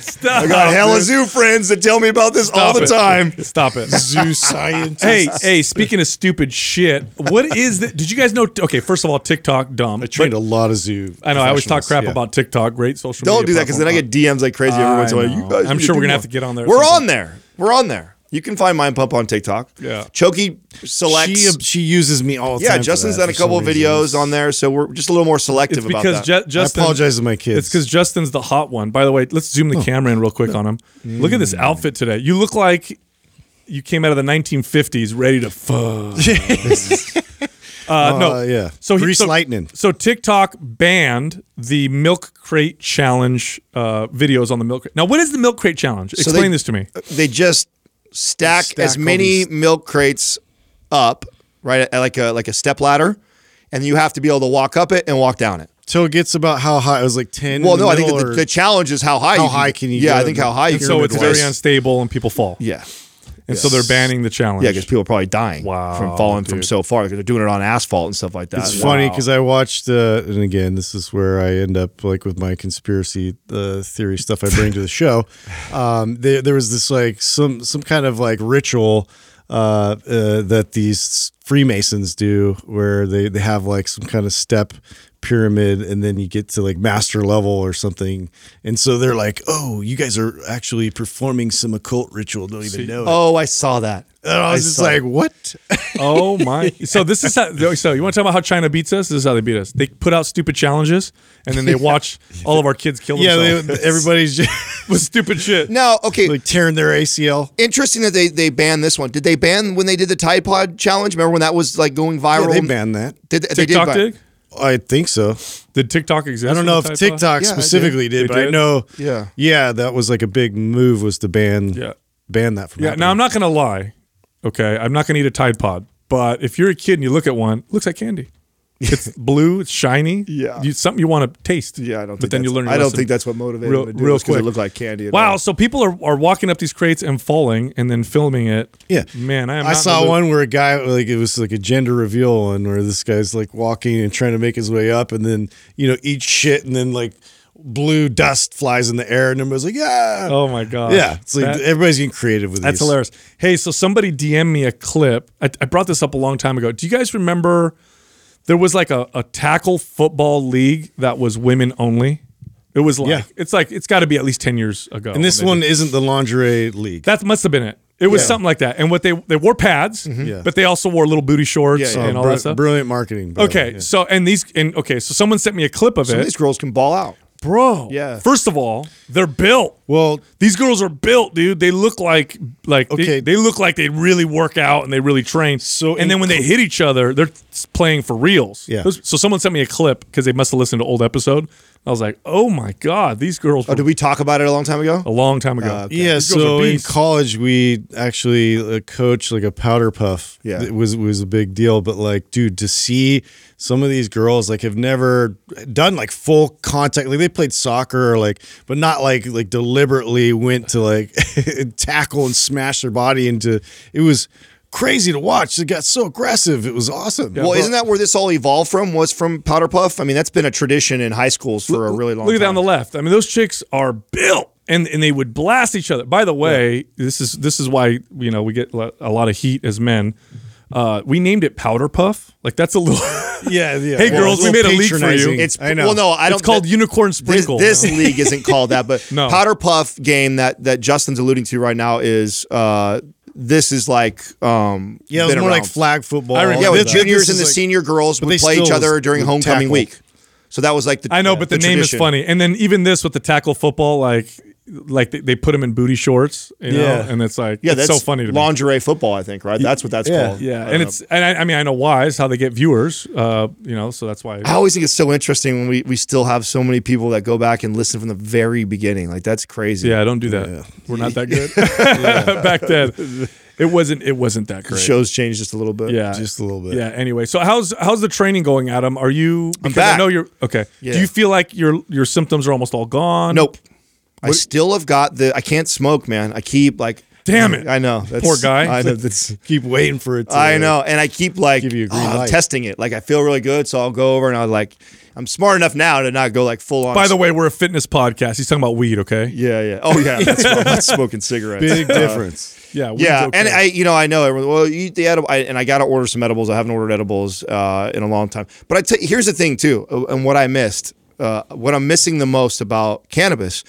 Stop.
I got hella zoo friends that tell me about this all the
it.
time.
Stop it.
Zoo scientist.
Hey, hey, speaking of stupid shit, what is that? Did you guys know? Okay, first of all, TikTok, dumb.
I trained a lot of zoo.
I know, I always talk crap
yeah.
about TikTok, great social media.
Don't do that because then I get DMs like crazy every once in a while. You guys
I'm sure we're gonna have to get on there
We're on there. We're on there. You can find Mind Pump on TikTok.
Yeah.
Choky selects.
She she uses me all the
yeah,
time. for
Justin's
that
done a couple of
reason.
videos on there, so we're just a little more selective
It's
about
because
that.
Ju- Justin.
I apologize to my kids.
It's because Justin's the hot one. By the way, let's zoom the camera in real quick on him. Look at this outfit today. You look like you came out of the 1950s, ready to fuck. uh, no,
Uh, yeah.
So he-
Grease
so,
lightning.
So TikTok banned the milk crate challenge uh, videos on the milk crate. Now, what is the milk crate challenge?
So
Explain
they-
this to me.
they just stack,
Stack
as many
these-
milk crates up, right, at like a like a step ladder, and you have to be able to walk up it and walk down it.
so it gets about how high? It was like ten.
Well, no, I think the, the challenge is how high.
How
you
high can you
Yeah,
go?
I think how high you can.
so it's very unstable and people fall.
Yeah.
And so they're banning the challenge.
Yeah, because people are probably dying
Wow,
from falling from so far because they're doing it on asphalt and stuff like that.
It's funny because I watched, uh, and again, this is where I end up like with my conspiracy uh, theory stuff I bring to the show. Um, there, there was this like some some kind of like ritual uh, uh, that these Freemasons do, where they they have like some kind of step pyramid and then you get to like master level or something and so they're like oh you guys are actually performing some occult ritual don't even know it.
Oh, I saw that.
and i was just
saw
like what
Oh my! So this is how. So you want to talk about how China beats us? This is how they beat us. They put out stupid challenges, and then they watch all of our kids kill
yeah
themselves
they, everybody's just
with stupid shit.
Now, okay,
like tearing their acl
interesting that they they banned this one. Did they ban when they did the Tide Pod challenge? Remember when that was like going viral?
yeah, they banned that
Did, they
TikTok
ban-
did.
I think so.
Did TikTok exist?
I don't know if
for the Tide
TikTok
Yeah, I
specifically did,
They
but I know.
Yeah.
yeah, that was like a big move was to ban.
Yeah.
ban that from.
Yeah. Now I'm not gonna lie. Okay, I'm not gonna eat a Tide Pod, but if you're a kid and you look at one, it looks like candy. It's blue. It's shiny.
Yeah.
you, something you want to taste.
Yeah, I don't.
But
think
then you
that's-
learn.
I don't think that's what motivated
real,
them to do
real quick.
It looked like candy.
Wow.
all.
So people are, are walking up these crates and falling and then filming it.
Yeah.
Man, I am.
I saw one where a guy like it was like a gender reveal one where this guy's like walking and trying to make his way up and then you know eats shit and then like blue dust flies in the air and everybody's like yeah
Oh my god.
yeah it's like
That-
everybody's getting creative with this.
That's
these.
hilarious. Hey, so somebody DM me a clip. I, I brought this up a long time ago. Do you guys remember there was like a, a tackle football league that was women only? It was like
Yeah.
it's like it's got to be at least ten years ago.
And this one
did-
isn't the lingerie league.
that must have been it. It was
Yeah.
something like that. And what they they wore pads, mm-hmm.
Yeah.
but they also wore little booty shorts and all that stuff.
Brilliant marketing.
Okay, so and these and okay, so someone sent me a clip of
Some of
it,
these girls can ball out.
Bro.
Yeah.
First of all, they're built.
well,
These girls are built, dude. They look like like
Okay.
they, look like they really work out and they really train.
So
and then when they hit each other, they're playing for reals.
Yeah.
So someone sent me a clip because they must have listened to old episode. I was like, oh my god, these girls
Oh, did we talk about it a long time ago?
a long time ago.
Uh, okay.
Yeah,
These girls are
so in college we actually uh, coached like a powder puff.
Yeah.
it was was a big deal. But like, dude, to see some of these girls like have never done like full contact, like they played soccer or like, but not like like deliberately went to like tackle and smash their body into. It was crazy to watch. It got so aggressive. It was awesome.
well, isn't that where this all evolved from? Was from powder puff? I mean, that's been a tradition in high schools for a really long time.
Look at that
time.
on the left. I mean, those chicks are built, and and they would blast each other. By the way, this is this is why you know we get a lot of heat as men. Uh, we named it Powder Puff. Like that's a little.
yeah, yeah.
Hey, girls, we made a league for you.
It's
I know.
well, no, I don't.
it's called
th-
Unicorn
this,
Sprinkle.
this league isn't called that, but
No.
powder puff game that that Justin's alluding to right now is uh this is like um
Yeah, it was
been
more like flag football.
I remember
yeah, with
that.
juniors and the
like-
senior girls would play each other during homecoming
tackle.
week. So that was like the
I know, but the, name
tradition.
is funny. And then even this with the tackle football, like like they, they put them in booty shorts, you know,
Yeah.
and it's like
Yeah,
it's
that's
so funny to me.
lingerie football, I think, right? That's what that's
Yeah.
called.
Yeah, and it's and I, I mean I know why is how they get viewers, uh, you know, so that's why.
I always think it's so interesting when we, we still have so many people that go back and listen from the very beginning. Like that's crazy.
Yeah, don't do that. We're not that good. Back then, it wasn't. It wasn't that
The show's changed just a little bit.
yeah,
just a little bit.
Yeah. Anyway, so how's how's the training going, Adam? Are you? Because I
back.
know you're okay.
Yeah.
Do you feel like your your symptoms are almost all gone?
Nope. I still have got the. I can't smoke, man. I keep like.
Damn it.
I know. That's,
Poor guy.
I know. That's.
Keep waiting for it. To,
I know, and I keep like
Give you a green
oh, I'm
light.
testing it. Like I feel really good, so I'll go over and I'll like. I'm smart enough now to not go like full on.
By the way, we're a fitness podcast. He's talking about weed. Okay.
yeah, yeah. Oh yeah, that's smoking cigarettes.
Big
Uh,
difference.
Yeah. weed's
yeah,
okay.
and I, you know, I know everyone. Well, you eat the edible, I, and I got to order some edibles. I haven't ordered edibles uh, in a long time. But I you, here's the thing too, uh, and what I missed, uh, what I'm missing the most about cannabis.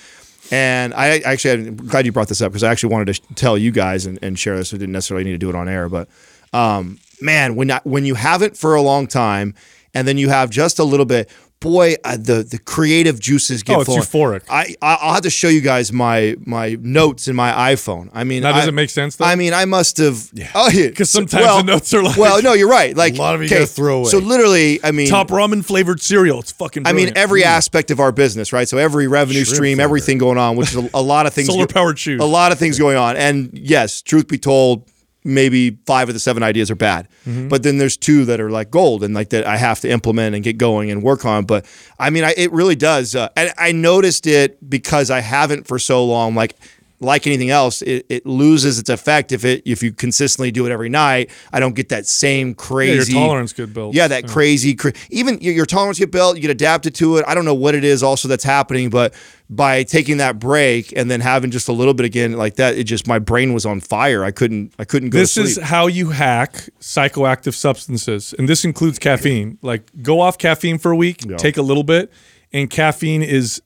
And I actually, I'm glad you brought this up because I actually wanted to tell you guys and, and share this. I didn't necessarily need to do it on air, but um, man, when I, when you have it for a long time, and then you have just a little bit, boy, uh, the the creative juices get
Oh, it's
flowing.
euphoric.
I I- I'll have to show you guys my my notes in my iPhone. I mean,
Now, does
I-
make sense, though?
I mean, I must have. Oh, yeah.
'Cause sometimes the notes are like-
Well, no, you're right. Like
A lot of you gotta throw away.
So literally, I mean,
top ramen flavored cereal. It's fucking.
I mean,
brilliant.
every aspect of our business, right? So every revenue stream,
flavor.
everything going on, which is a, a lot of things.
Solar powered shoes.
A lot of things going on, and yes, truth be told, maybe five of the seven ideas are bad,
Mm-hmm.
but then there's two that are like gold and like that I have to implement and get going and work on. But I mean, I, it really does, uh, and I noticed it because I haven't for so long. Like like anything else, it, it loses its effect if it if you consistently do it every night. I don't get that same
Yeah,
crazy
your tolerance get built.
yeah, that crazy, cra- even your, your tolerance get built, you get adapted to it. I don't know what it is also that's happening, but by taking that break and then having just a little bit again like that, it just my brain was on fire. I couldn't, I couldn't go
This
to
is how you hack psychoactive substances, and this includes caffeine. Like, go off caffeine for a week, take a little bit, and caffeine is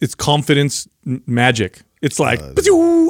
it's confidence magic. It's like, uh,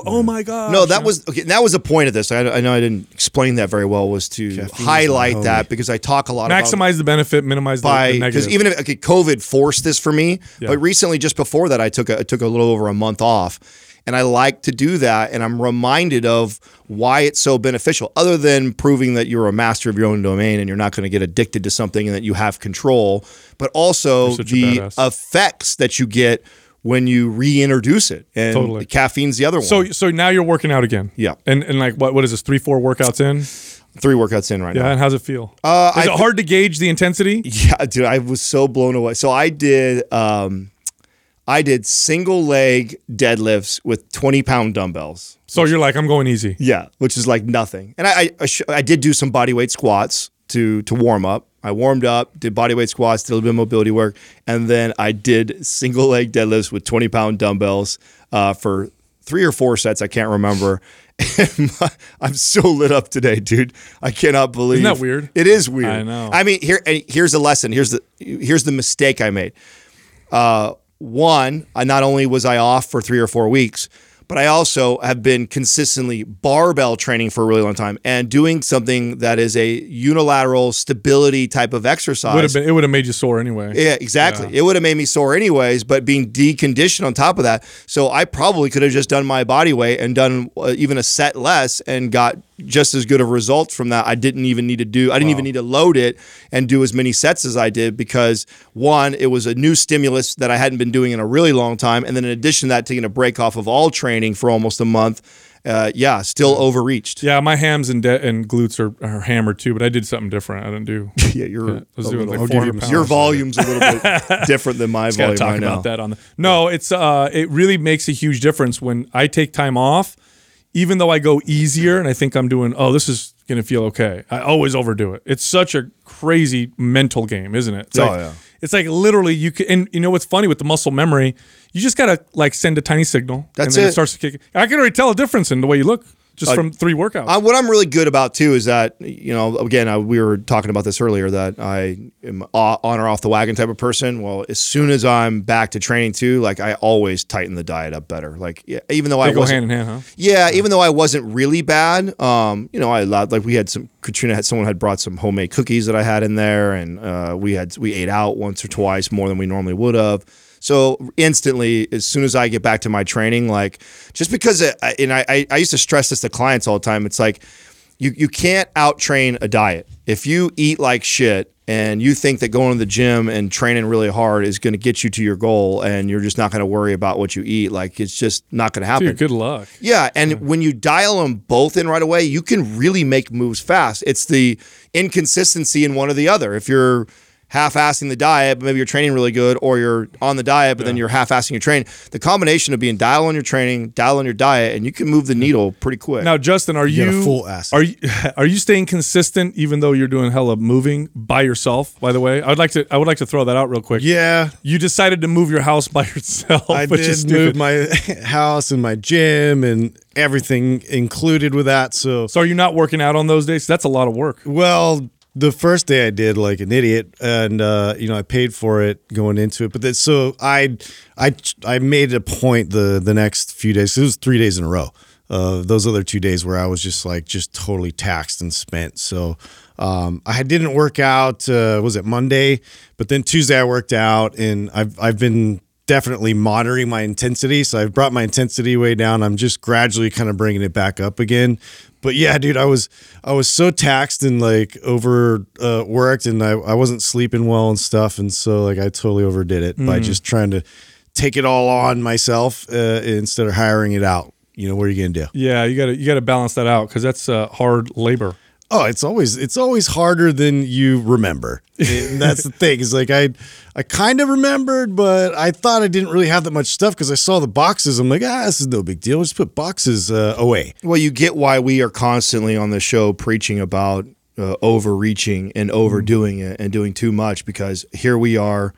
oh my god!
no, that was okay. That was the point of this. I, I know I didn't explain that very well. Was to
Caffeine's
highlight that because I talk a lot about
maximize the benefit, minimize the,
by
the
because even if okay, COVID forced this for me,
Yeah.
but recently, just before that, I took a, I took a little over a month off, and I like to do that, and I'm reminded of why it's so beneficial. Other than proving that you're a master of your own domain and you're not going to get addicted to something and that you have control, but also
You're such a
the effects that you get when you reintroduce it, and
Totally.
caffeine's the other one.
so so now you're working out again.
Yeah.
and and like what what is this? Three four workouts in.
three workouts in right
Yeah,
now.
and how's it feel?
Uh,
is
I
it hard to gauge the intensity?
Yeah, dude, I was so blown away. So I did um I did single leg deadlifts with 20 pound dumbbells.
So you're like, I'm going easy.
Yeah, which is like nothing. And I I, I, sh- I did do some body weight squats to to warm up. I warmed up, did body weight squats, did a little bit of mobility work, and then I did single leg deadlifts with 20 pound dumbbells uh, for three or four sets. I can't remember. And my- I'm so lit up today, dude. I cannot believe.
that weird?
It is weird.
I know.
I mean, here here's a lesson. Here's the here's the mistake I made. Uh, one, I not only was I off for three or four weeks, but I also have been consistently barbell training for a really long time and doing something that is a unilateral stability type of exercise.
Would have been it would have made you sore anyway.
Yeah, exactly. It would have made me sore anyways, but being deconditioned on top of that. So I probably could have just done my body weight and done uh, even a set less and got just as good of results from that. I didn't even need to do, I didn't even need to load it and do as many sets as I did because one, it was a new stimulus that I hadn't been doing in a really long time. And then in addition to that, taking a break off of all training for almost a month. Uh, yeah, still overreached.
Yeah, my hams and de- and glutes are, are hammered too, but I did something different. I didn't do.
Yeah, you're,
I was doing
little-
like
give you
400
a
pounds.
your volume's a little bit different than my
Just
volume
talk
right
about
now.
that on the. No, it's uh, it really makes a huge difference when I take time off, even though I go easier and I think I'm doing. Oh, this is gonna feel okay. I always overdo it. It's such a crazy mental game, isn't it? It's
Oh,
like,
yeah.
It's like literally you can, and you know what's funny with the muscle memory? You just gotta like send a tiny signal,
That's
and then it.
it.
starts to kick. I can already tell a difference in the way you look just from three workouts.
I, what I'm really good about too is that you know again I, we were talking about this earlier that I am on or off the wagon type of person. Well, as soon as I'm back to training too, like I always tighten the diet up better. Like yeah, even though I
go
wasn't,
hand in hand, huh?
yeah, even though I wasn't really bad, um, you know, I allowed like we had some Katrina had someone had brought some homemade cookies that I had in there, and uh, we had we ate out once or twice more than we normally would have. So instantly, as soon as I get back to my training, like just because, it, and I, I used to stress this to clients all the time. It's like you you can't out train a diet. If you eat like shit and you think that going to the gym and training really hard is going to get you to your goal, and you're just not going to worry about what you eat, like it's just not going to happen.
Dude, good luck.
Yeah, and when you dial them both in right away, you can really make moves fast. It's the inconsistency in one or the other. If you're half-assing the diet, but maybe you're training really good, or you're on the diet, but then you're half-assing your training. The combination of being dial on your training, dial on your diet, and you can move the needle pretty quick.
Now, Justin, are
get
you
a full ass.
Are you are you staying consistent even though you're doing hella moving by yourself? By the way, I would like to I would like to throw that out real quick.
Yeah,
You decided to move your house by yourself.
I
which is
did
stupid.
move my house and my gym and everything included with that. So,
So are you not working out on those days? That's a lot of work.
well, the first day I did like an idiot, and uh, you know I paid for it going into it. But then, so I, I, I made a point the the next few days. It was three days in a row. Uh, those other two days where I was just like just totally taxed and spent. So um, I didn't work out. Uh, was it Monday? But then Tuesday I worked out, and I've I've been definitely monitoring my intensity. So I've brought my intensity way down. I'm just gradually kind of bringing it back up again. But yeah, dude, I was I was so taxed and like overworked, uh, and I, I wasn't sleeping well and stuff, and so like I totally overdid it by just trying to take it all on myself uh, instead of hiring it out. You know what are you gonna do?
Yeah, you got to you got to balance that out because that's uh, hard labor.
Oh, it's always it's always harder than you remember. And that's the thing. Is like I I kind of remembered, but I thought I didn't really have that much stuff because I saw the boxes. I'm like, ah, this is no big deal. Just put boxes uh, away.
Well, you get why we are constantly on the show preaching about uh, overreaching and overdoing it and doing too much because here we are.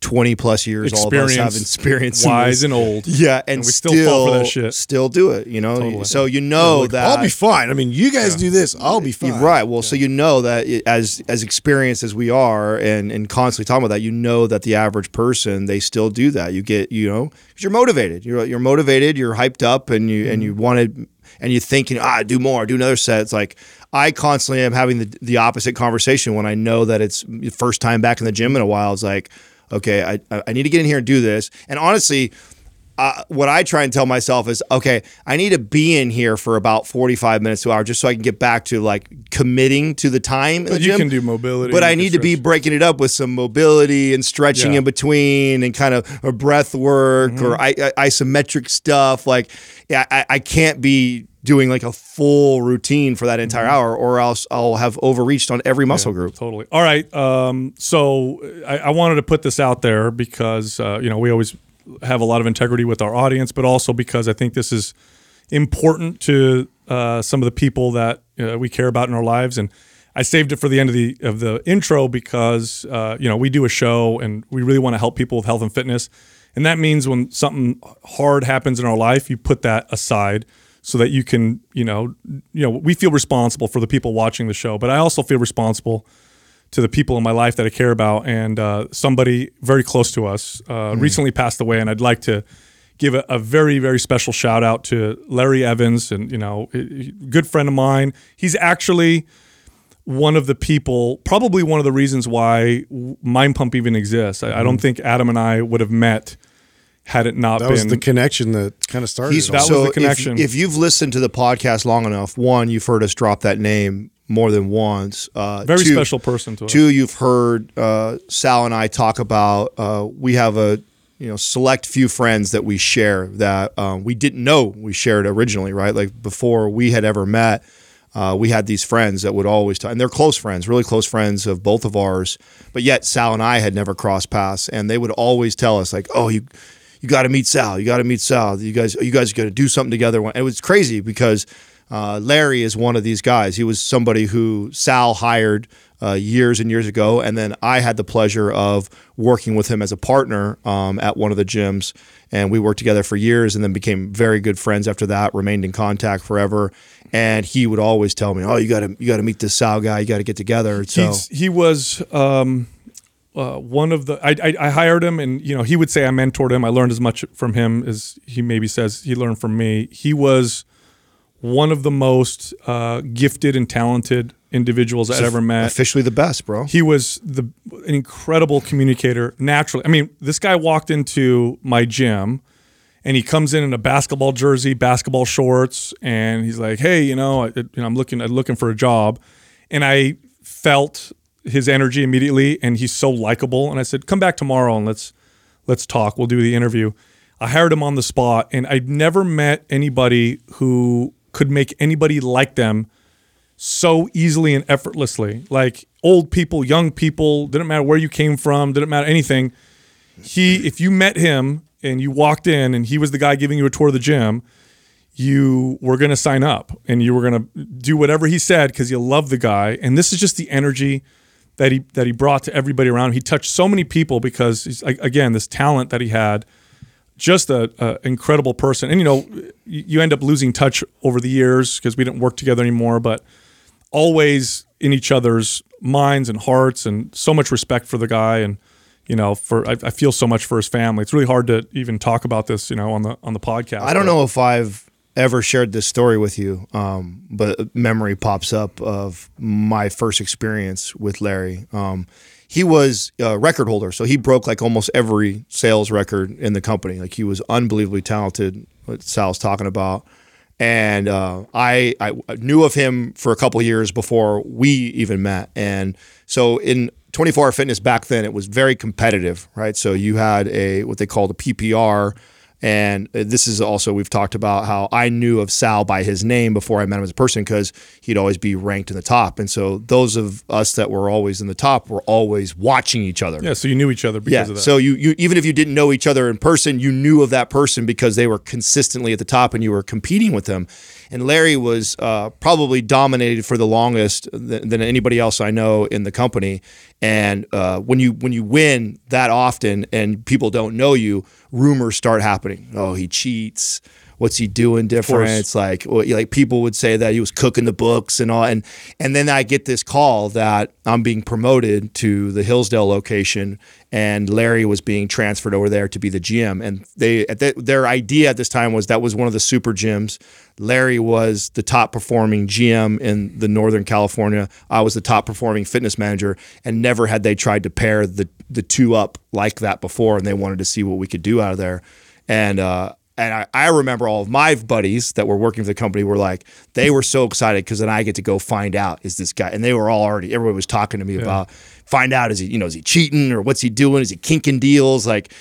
20 plus years, all of us have
Experience,
experience,
wise and old.
Yeah, and,
And we
still,
still fall for that shit.
Still do it, you know.
Totally.
So you know
Like,
that
I'll be fine. I mean, you guys do this, I'll be fine.
Right. Well, so you know that it, as as experienced as we are, and and constantly talking about that, you know that the average person they still do that. You get you know because you're motivated. You're you're motivated. You're hyped up, and you and
Mm-hmm.
you wanted and you thinking ah do more, do another set. It's like I constantly am having the the opposite conversation when I know that it's first time back in the gym in a while. It's like okay, I I need to get in here and do this. And honestly uh, what I try and tell myself is, okay, I need to be in here for about 45 minutes to an hour just so I can get back to like committing to the time. in the
But you
gym.
can do mobility,
But I need to be breaking it up with some mobility and stretching
Yeah.
in between and kind of a breath work
Mm-hmm.
or I, I, isometric stuff. Like, yeah, I, I can't be doing like a full routine for that entire
Mm-hmm.
hour or else I'll have overreached on every muscle group.
Totally. All right. Um, so I, I wanted to put this out there because uh, you know we always have a lot of integrity with our audience, but also because I think this is important to uh, some of the people that uh, we care about in our lives. And I saved it for the end of the of the intro because uh, you know we do a show and we really want to help people with health and fitness, and that means when something hard happens in our life, you put that aside so that you can you know you know we feel responsible for the people watching the show, but I also feel responsible to the people in my life that I care about. And uh, somebody very close to us uh, recently passed away, and I'd like to give a, a very very special shout out to Larry Evans, and you know, a- a good friend of mine. He's actually one of the people, probably one of the reasons why Mind Pump even exists. I, I don't think Adam and I would have met had it not
That
been.
was the connection that kind of started.
He's,
That
all.
was the connection.
If, if you've listened to the podcast long enough, one, you've heard us drop that name more than once. Uh,
very
two-
special person to us.
Two, you've heard uh, Sal and I talk about. Uh, we have a you know select few friends that we share that um, we didn't know we shared originally, right? Like before we had ever met. Uh, we had these friends that would always talk, and they're close friends, really close friends of both of ours. But yet Sal and I had never crossed paths, and they would always tell us like, "Oh, you, you got to meet Sal. You got to meet Sal. You guys, you guys got to do something together." And it was crazy because uh, Larry is one of these guys. He was somebody who Sal hired uh, years and years ago, and then I had the pleasure of working with him as a partner um, at one of the gyms, and we worked together for years, and then became very good friends after that. Remained in contact forever, and he would always tell me, "Oh, you got to you got to meet this Sal guy. You got to get together." So
He's, he was um, uh, one of the. I, I, I hired him, and you know he would say I mentored him. I learned as much from him as he maybe says he learned from me. He was one of the most uh, gifted and talented individuals I'd ever met.
officially the best, bro.
He was the an incredible communicator naturally. I mean, this guy walked into my gym and he comes in in a basketball jersey, basketball shorts, and he's like, "Hey, you know, I, you know, I'm looking, I'm looking for a job," and I felt his energy immediately, and he's so likable. And I said, "Come back tomorrow and let's let's talk. We'll do the interview." I hired him on the spot, and I'd never met anybody who could make anybody like them so easily and effortlessly. Like old people, young people, didn't matter where you came from, didn't matter anything. He, if you met him and you walked in and he was the guy giving you a tour of the gym, you were going to sign up and you were going to do whatever he said because you love the guy. And this is just the energy that he that he brought to everybody around. him. He touched so many people because again this talent that he had just a, a incredible person. And you know, you, end up losing touch over the years because we didn't work together anymore, but always in each other's minds and hearts, and so much respect for the guy. And you know, for I, I feel so much for his family. It's really hard to even talk about this, you know, on the on the podcast.
I don't
but-
know if I've ever shared this story with you, um, but memory pops up of my first experience with Larry. Um, he was a record holder, so he broke like almost every sales record in the company. Like he was unbelievably talented. What Sal's talking about. And uh, I, I knew of him for a couple years before we even met. And so in 24 hour fitness back then, it was very competitive, right? So you had a what they called a PPR, And this is also we've talked about how I knew of Sal by his name before I met him as a person because he'd always be ranked in the top. And so those of us that were always in the top were always watching each other.
Yeah, so you knew each other because
Yeah.
of that.
So you, you even if you didn't know each other in person, you knew of that person because they were consistently at the top and you were competing with them. And Larry was uh, probably dominated for the longest than, anybody else I know in the company. And uh, when you when you win that often and people don't know you, rumors start happening. Oh, he cheats. What's he doing different? It's like like people would say that he was cooking the books and all, and and then I get this call that I'm being promoted to the Hillsdale location, and Larry was being transferred over there to be the GM. And they at the, their idea at this time was that was one of the super gyms. Larry was the top performing GM in the Northern California. I was the top performing fitness manager, and never had they tried to pair the the two up like that before. And they wanted to see what we could do out of there. And uh, and I, I remember all of my buddies that were working for the company were like they were so excited because then I get to go find out is this guy and they were all already everybody was talking to me about find out is he you know is he cheating or what's he doing? Is he kinking deals? Like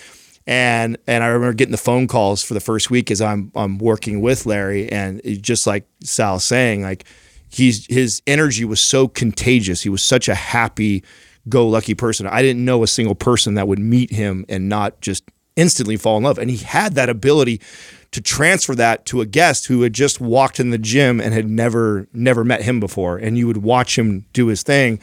and and I remember getting the phone calls for the first week as I'm I'm working with Larry and just like Sal saying like he's his energy was so contagious. He was such a happy go lucky person. I didn't know a single person that would meet him and not just instantly fall in love and he had that ability to transfer that to a guest who had just walked in the gym and had never never met him before and you would watch him do his thing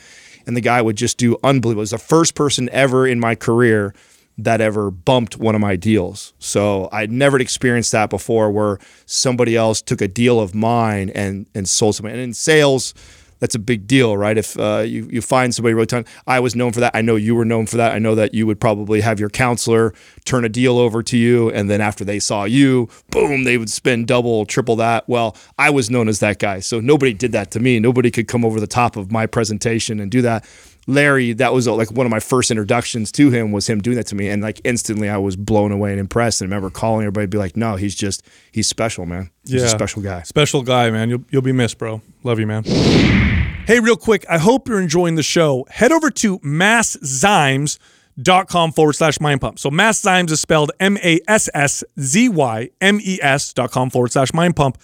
and the guy would just do unbelievable. It was the first person ever in my career that ever bumped one of my deals. So I'd never experienced that before where somebody else took a deal of mine and and sold something. And in sales, that's a big deal, right? If uh, you you find somebody really ton, I was known for that. I know you were known for that. I know that you would probably have your counselor turn a deal over to you, and then after they saw you, boom, they would spend double, triple that. Well, I was known as that guy, so nobody did that to me. Nobody could come over the top of my presentation and do that. Larry, that was uh, like one of my first introductions to him was him doing that to me, and like instantly I was blown away and impressed. And I remember calling everybody, be like, "No, he's just he's special, man. He's a special guy."
Special guy, man. You'll you'll be missed, bro. Love you, man. Hey, real quick, I hope you're enjoying the show. Head over to masszymes.com forward slash mind pump. So masszymes is spelled M A S S Z Y M E S dot com forward slash mind pump.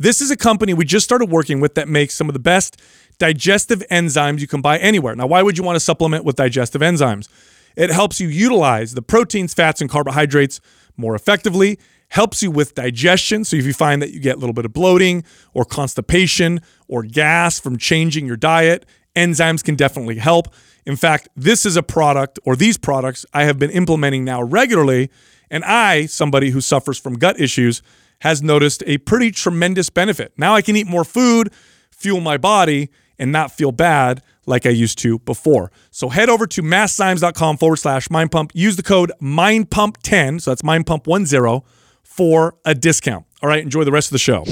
This is a company we just started working with that makes some of the best digestive enzymes you can buy anywhere. Now, why would you want to supplement with digestive enzymes? It helps you utilize the proteins, fats, and carbohydrates more effectively, helps you with digestion. So if you find that you get a little bit of bloating or constipation or gas from changing your diet, enzymes can definitely help. In fact, this is a product or these products I have been implementing now regularly. And I, somebody who suffers from gut issues, has noticed a pretty tremendous benefit. Now I can eat more food, fuel my body, and not feel bad like I used to before. So head over to masszymes.com forward slash mindpump. Use the code mindpump10, so that's mindpump10, for a discount. All right, enjoy the rest of the show.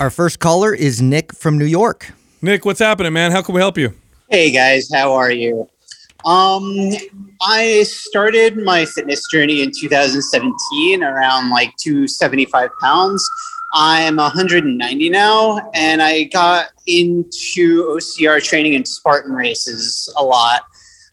Our first caller is Nick from New York.
Nick, what's happening, man? How can we help you?
Hey guys, how are you? Um, I started my fitness journey in 2017 around like 275 pounds. I'm 190 now, and I got into OCR training and Spartan races a lot.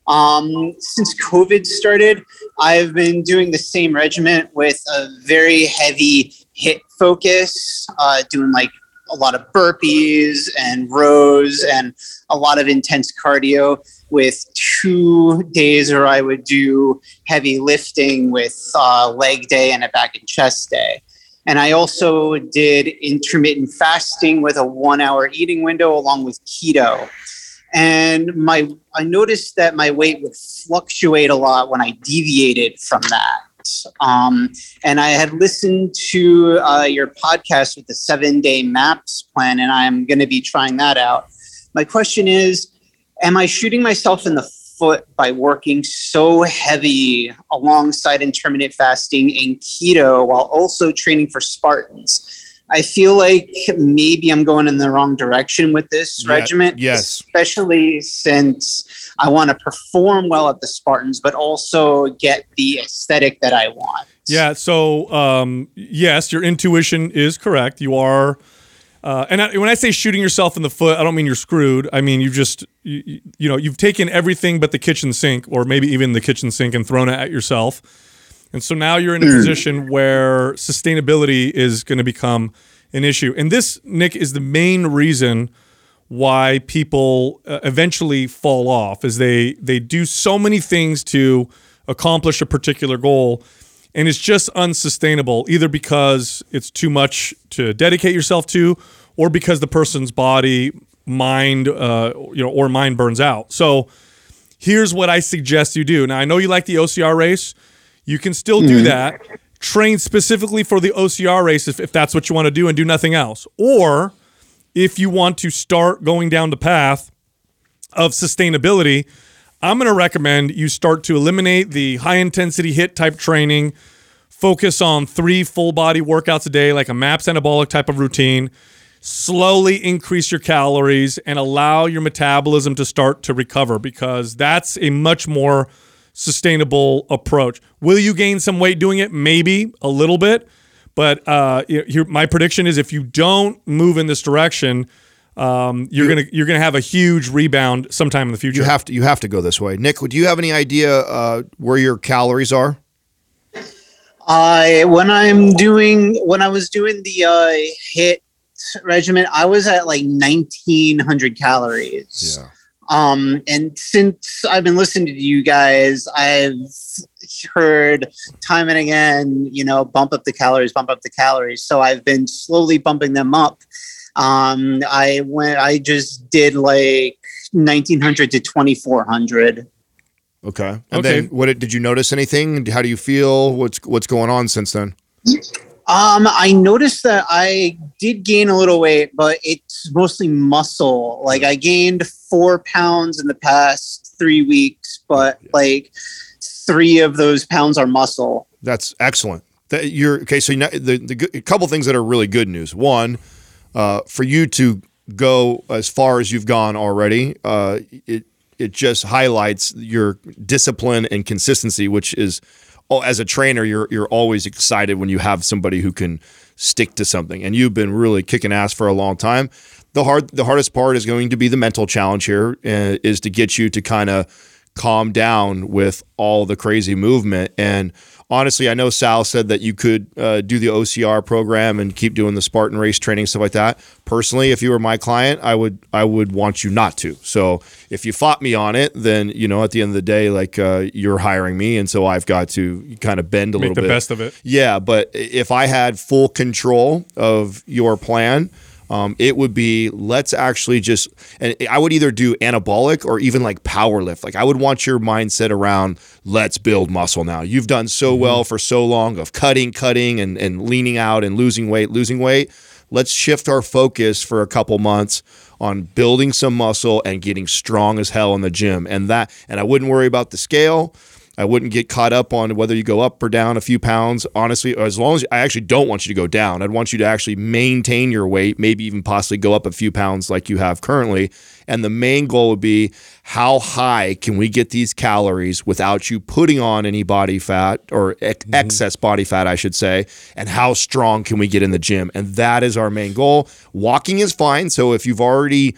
Um, since COVID started, I've been doing the same regiment with a very heavy HIIT focus, uh, doing like a lot of burpees and rows and a lot of intense cardio with two days where I would do heavy lifting with uh, leg day and a back and chest day. And I also did intermittent fasting with a one hour eating window along with keto. And my I noticed that my weight would fluctuate a lot when I deviated from that. Um, and I had listened to uh, your podcast with the seven day MAPS plan, and I'm going to be trying that out. My question is Am I shooting myself in the foot by working so heavy alongside intermittent fasting and keto while also training for Spartans? I feel like maybe I'm going in the wrong direction with this
Yeah,
regiment.
yes.
Especially since I want to perform well at the Spartans, but also get the aesthetic that I want.
Yeah. So, um, yes, your intuition is correct. You are, uh, and I, when I say shooting yourself in the foot, I don't mean you're screwed. I mean you've just, you, you- you know, you've taken everything but the kitchen sink, or maybe even the kitchen sink, and thrown it at yourself. And so now you're in a position where sustainability is going to become an issue. And this, Nick, is the main reason why people uh, eventually fall off is they they do so many things to accomplish a particular goal and it's just unsustainable either because it's too much to dedicate yourself to or because the person's body mind uh, you know or mind burns out. So here's what i suggest you do. Now i know you like the ocr race. You can still do that. Train specifically for the ocr race if, if that's what you want to do and do nothing else. Or if you want to start going down the path of sustainability, I'm going to recommend you start to eliminate the high intensity HIIT type training, focus on three full body workouts a day, like a MAPS anabolic type of routine. Slowly increase your calories and allow your metabolism to start to recover because that's a much more sustainable approach. Will you gain some weight doing it? Maybe a little bit. But uh, my prediction is if you don't move in this direction, um, you're gonna you're gonna have a huge rebound sometime in the future.
You have to you have to go this way. Nick, do you have any idea uh, where your calories are?
I when I'm doing when I was doing the uh, HIIT regimen, I was at like 1900 calories.
Yeah.
Um, and since I've been listening to you guys, I've heard time and again, you know, bump up the calories, bump up the calories. So I've been slowly bumping them up. Um, I went, I just did like 1900 to 2400.
Okay. And
Okay.
then what did you notice anything? How do you feel? What's what's going on since then?
Um, I noticed that I did gain a little weight, but it's mostly muscle. Like I gained four pounds in the past three weeks, but like three of those pounds are muscle.
That's excellent. That you're okay. So you know, the the good- a couple things that are really good news. One, uh, for you to go as far as you've gone already, uh, it it just highlights your discipline and consistency, which is, oh, as a trainer, you're you're always excited when you have somebody who can stick to something, and you've been really kicking ass for a long time. The hard the hardest part is going to be the mental challenge here, uh, is to get you to kind of calm down with all the crazy movement. And honestly, I know Sal said that you could uh, do the OCR program and keep doing the Spartan race training stuff like that. Personally, if you were my client, I would I would want you not to. So if you fought me on it, then you know at the end of the day, like uh, you're hiring me, and so I've got to kind of bend a
Make
little
the
bit.
best of it.
Yeah, but if I had full control of your plan, um, it would be let's actually just, and I would either do anabolic or even like power lift. Like I would want your mindset around let's build muscle now. You've done so well for so long of cutting, cutting, and, and leaning out and losing weight, losing weight. Let's shift our focus for a couple months on building some muscle and getting strong as hell in the gym. And that, and I wouldn't worry about the scale. I wouldn't get caught up on whether you go up or down a few pounds. Honestly, as long as I actually don't want you to go down, I'd want you to actually maintain your weight, maybe even possibly go up a few pounds like you have currently. And the main goal would be how high can we get these calories without you putting on any body fat or ex- mm-hmm. excess body fat, I should say, and how strong can we get in the gym? And that is our main goal. Walking is fine. So if you've already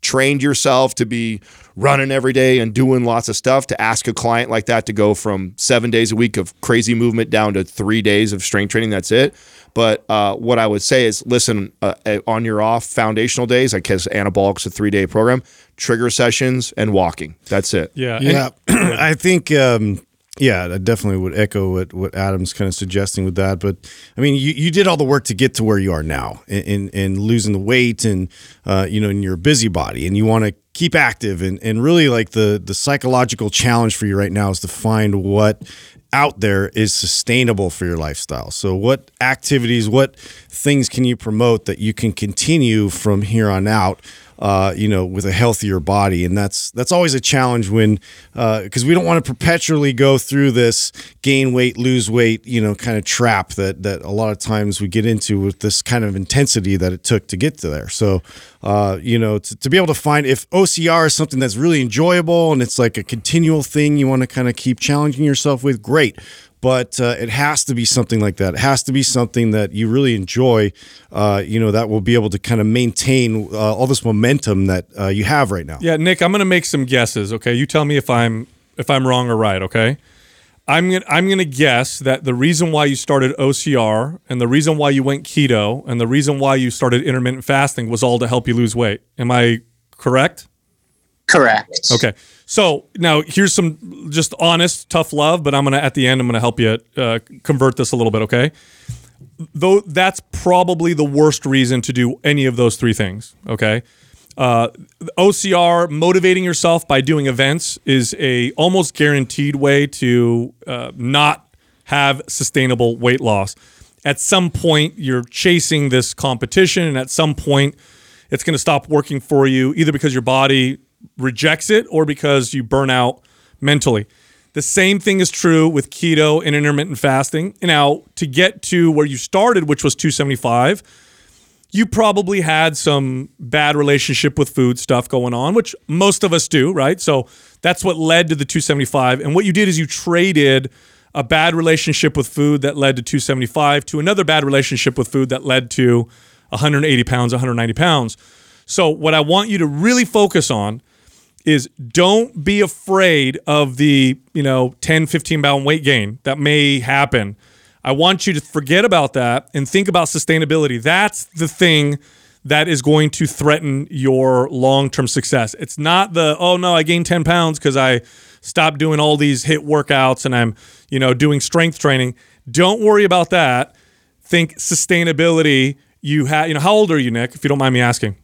trained yourself to be running every day and doing lots of stuff to ask a client like that to go from seven days a week of crazy movement down to three days of strength training that's it but uh, what i would say is listen uh, uh, on your off foundational days like because anabolic's a three day program trigger sessions and walking that's it
Yeah. and-
Yeah, I think. Um, yeah, I definitely would echo what, what Adam's kind of suggesting with that. But I mean, you, you did all the work to get to where you are now, and and, and losing the weight, and uh, you know, and you're a busybody, and you want to keep active, and and really like the the psychological challenge for you right now is to find what out there is sustainable for your lifestyle. So, what activities, what things can you promote that you can continue from here on out? Uh, you know, with a healthier body, and that's that's always a challenge when because we don't want to perpetually go through this gain weight, lose weight, you know, kind of trap that that a lot of times we get into with this kind of intensity that it took to get to there. So, uh, you know, to, to be able to find if OCR is something that's really enjoyable and it's like a continual thing you want to kind of keep challenging yourself with, great but uh, it has to be something like that. It has to be something that you really enjoy. Uh, you know that will be able to kind of maintain uh, all this momentum that uh, you have right now.
Yeah, Nick, I'm going to make some guesses. Okay, you tell me if I'm if I'm wrong or right. Okay, I'm gonna I'm gonna guess that the reason why you started OCR and the reason why you went keto and the reason why you started intermittent fasting was all to help you lose weight. Am I correct?
Correct.
Okay. So now here's some just honest, tough love, but I'm gonna at the end I'm gonna help you uh, convert this a little bit. Okay. Though that's probably the worst reason to do any of those three things. Okay. Uh, OCR motivating yourself by doing events is a almost guaranteed way to uh, not have sustainable weight loss. At some point, you're chasing this competition, and at some point, it's going to stop working for you, either because your body rejects it or because you burn out mentally. The same thing is true with keto and intermittent fasting. Now, to get to where you started, which was 275, you probably had some bad relationship with food stuff going on, which most of us do, right? So that's what led to the 275. And what you did is you traded a bad relationship with food that led to 275 to another bad relationship with food that led to 180 pounds, 190 pounds. So what I want you to really focus on is don't be afraid of the, you know, 10, 15 pound weight gain that may happen. I want you to forget about that and think about sustainability. That's the thing that is going to threaten your long term success. It's not the, oh no, I gained 10 pounds because I stopped doing all these HIIT workouts and I'm, you know, doing strength training. Don't worry about that. Think sustainability. You have, you know, how old are you, Nick, if you don't mind me asking?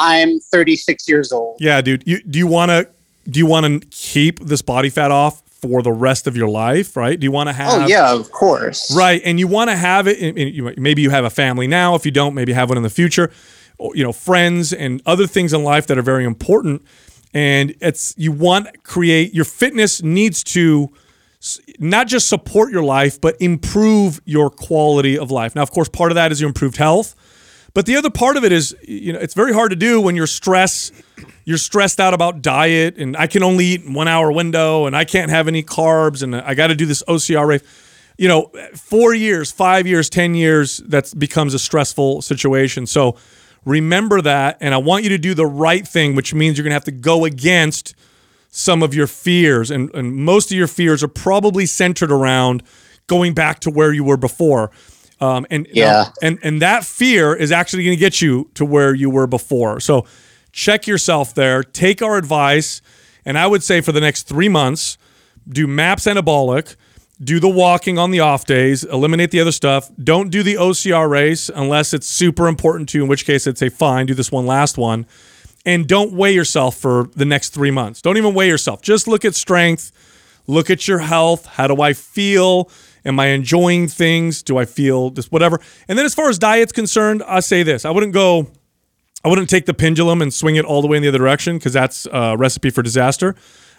I'm 36 years old.
Yeah, dude. You, do you want to, do you want to keep this body fat off for the rest of your life, right? Do you want to oh, have?
Oh yeah, of course.
Right, and you want to have it. In, in, you, maybe you have a family now. If you don't, maybe have one in the future. Or, you know, friends and other things in life that are very important. And it's you want create your fitness needs to not just support your life, but improve your quality of life. Now, of course, part of that is your improved health. But the other part of it is, you know, it's very hard to do when you're stressed, you're stressed out about diet, and I can only eat in one hour window, and I can't have any carbs, and I got to do this OCR rate. You know, four years, five years, ten years, that becomes a stressful situation. So remember that, and I want you to do the right thing, which means you're to have to go against some of your fears, and, and most of your fears are probably centered around going back to where you were before. Um, and
yeah,
and and that fear is actually going to get you to where you were before. So check yourself there. Take our advice, and I would say for the next three months, do MAPS anabolic, do the walking on the off days, eliminate the other stuff. Don't do the OCR race unless it's super important to you. In which case, I'd say fine, do this one last one, and don't weigh yourself for the next three months. Don't even weigh yourself. Just look at strength. Look at your health. How do I feel? Am I enjoying things? Do I feel this whatever? And then as far as diet's concerned, I say this: I wouldn't go, I wouldn't take the pendulum and swing it all the way in the other direction because that's a recipe for disaster.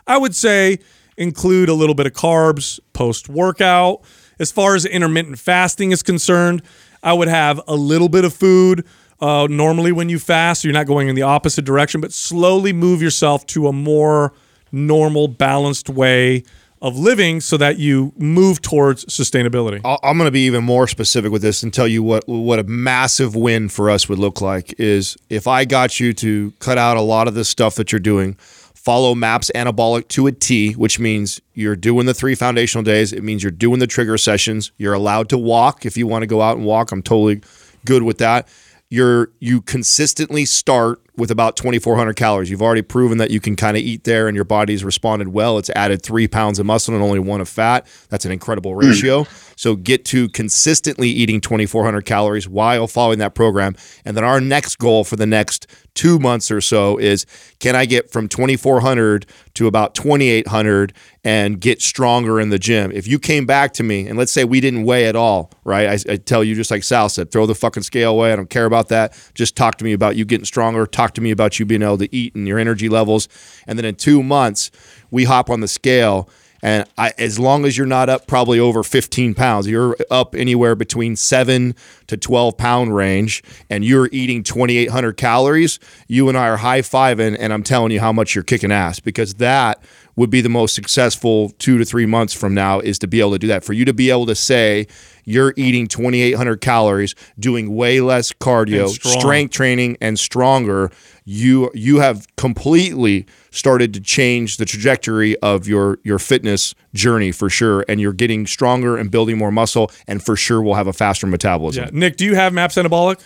I would say include a little bit of carbs post workout. As far as intermittent fasting is concerned, I would have a little bit of food. Uh, normally, when you fast, you're not going in the opposite direction, but slowly move yourself to a more normal, balanced way of living so that you move towards sustainability.
I'm going to be even more specific with this and tell you what what a massive win for us would look like is if I got you to cut out a lot of the stuff that you're doing, follow MAPS anabolic to a T, which means you're doing the three foundational days. It means you're doing the trigger sessions. You're allowed to walk if you want to go out and walk. I'm totally good with that. You're you consistently start with about 2,400 calories. You've already proven that you can kind of eat there and your body's responded well. It's added three pounds of muscle and only one of fat. That's an incredible hmm. ratio. So get to consistently eating 2,400 calories while following that program. And then our next goal for the next two months or so is can I get from 2,400 to about 2,800 and get stronger in the gym? If you came back to me and let's say we didn't weigh at all, right? I, I tell you, just like Sal said, throw the fucking scale away. I don't care about that. Just talk to me about you getting stronger. Talk to me about you being able to eat and your energy levels. And then in two months, we hop on the scale. And I, as long as you're not up probably over 15 pounds, you're up anywhere between seven to 12 pound range, and you're eating 2,800 calories, you and I are high fiving, and I'm telling you how much you're kicking ass because that would be the most successful two to three months from now is to be able to do that. For you to be able to say you're eating 2,800 calories, doing way less cardio, strength training, and stronger, you you have completely started to change the trajectory of your your fitness journey for sure. And you're getting stronger and building more muscle, and for sure will have a faster metabolism.
Yeah. Nick, do you have MAPS Anabolic?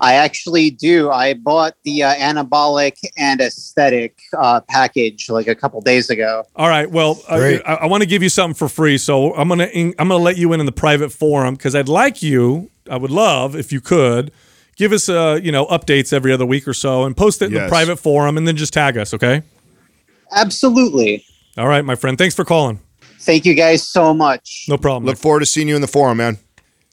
I actually do. I bought the uh, anabolic and aesthetic uh, package like a couple days ago.
All right. Well, uh,
Great.
I, I want to give you something for free, so I'm gonna in, I'm gonna let you in in the private forum because I'd like you. I would love if you could give us uh you know updates every other week or so and post it in the private forum and then just tag us. Okay.
Absolutely.
All right, my friend. Thanks for calling.
Thank you guys so much.
No problem.
Look forward to seeing you in the forum, man.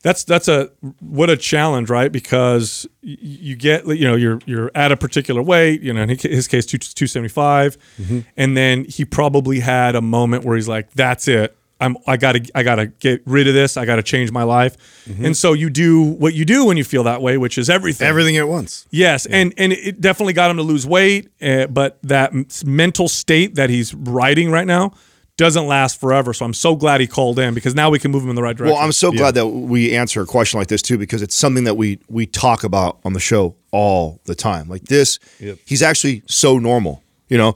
That's that's a what a challenge, right? Because you get you know you're you're at a particular weight, you know, in his case two two and then he probably had a moment where he's like, "That's it, I'm I gotta I gotta get rid of this, I gotta change my life," and so you do what you do when you feel that way, which is everything.
Everything at once.
Yes, and and it definitely got him to lose weight, uh, but that mental state that he's riding right now doesn't last forever. So I'm so glad he called in because now we can move him in the right direction.
Well, I'm so glad that we answer a question like this too, because it's something that we we talk about on the show all the time. Like this, he's actually so normal. You know,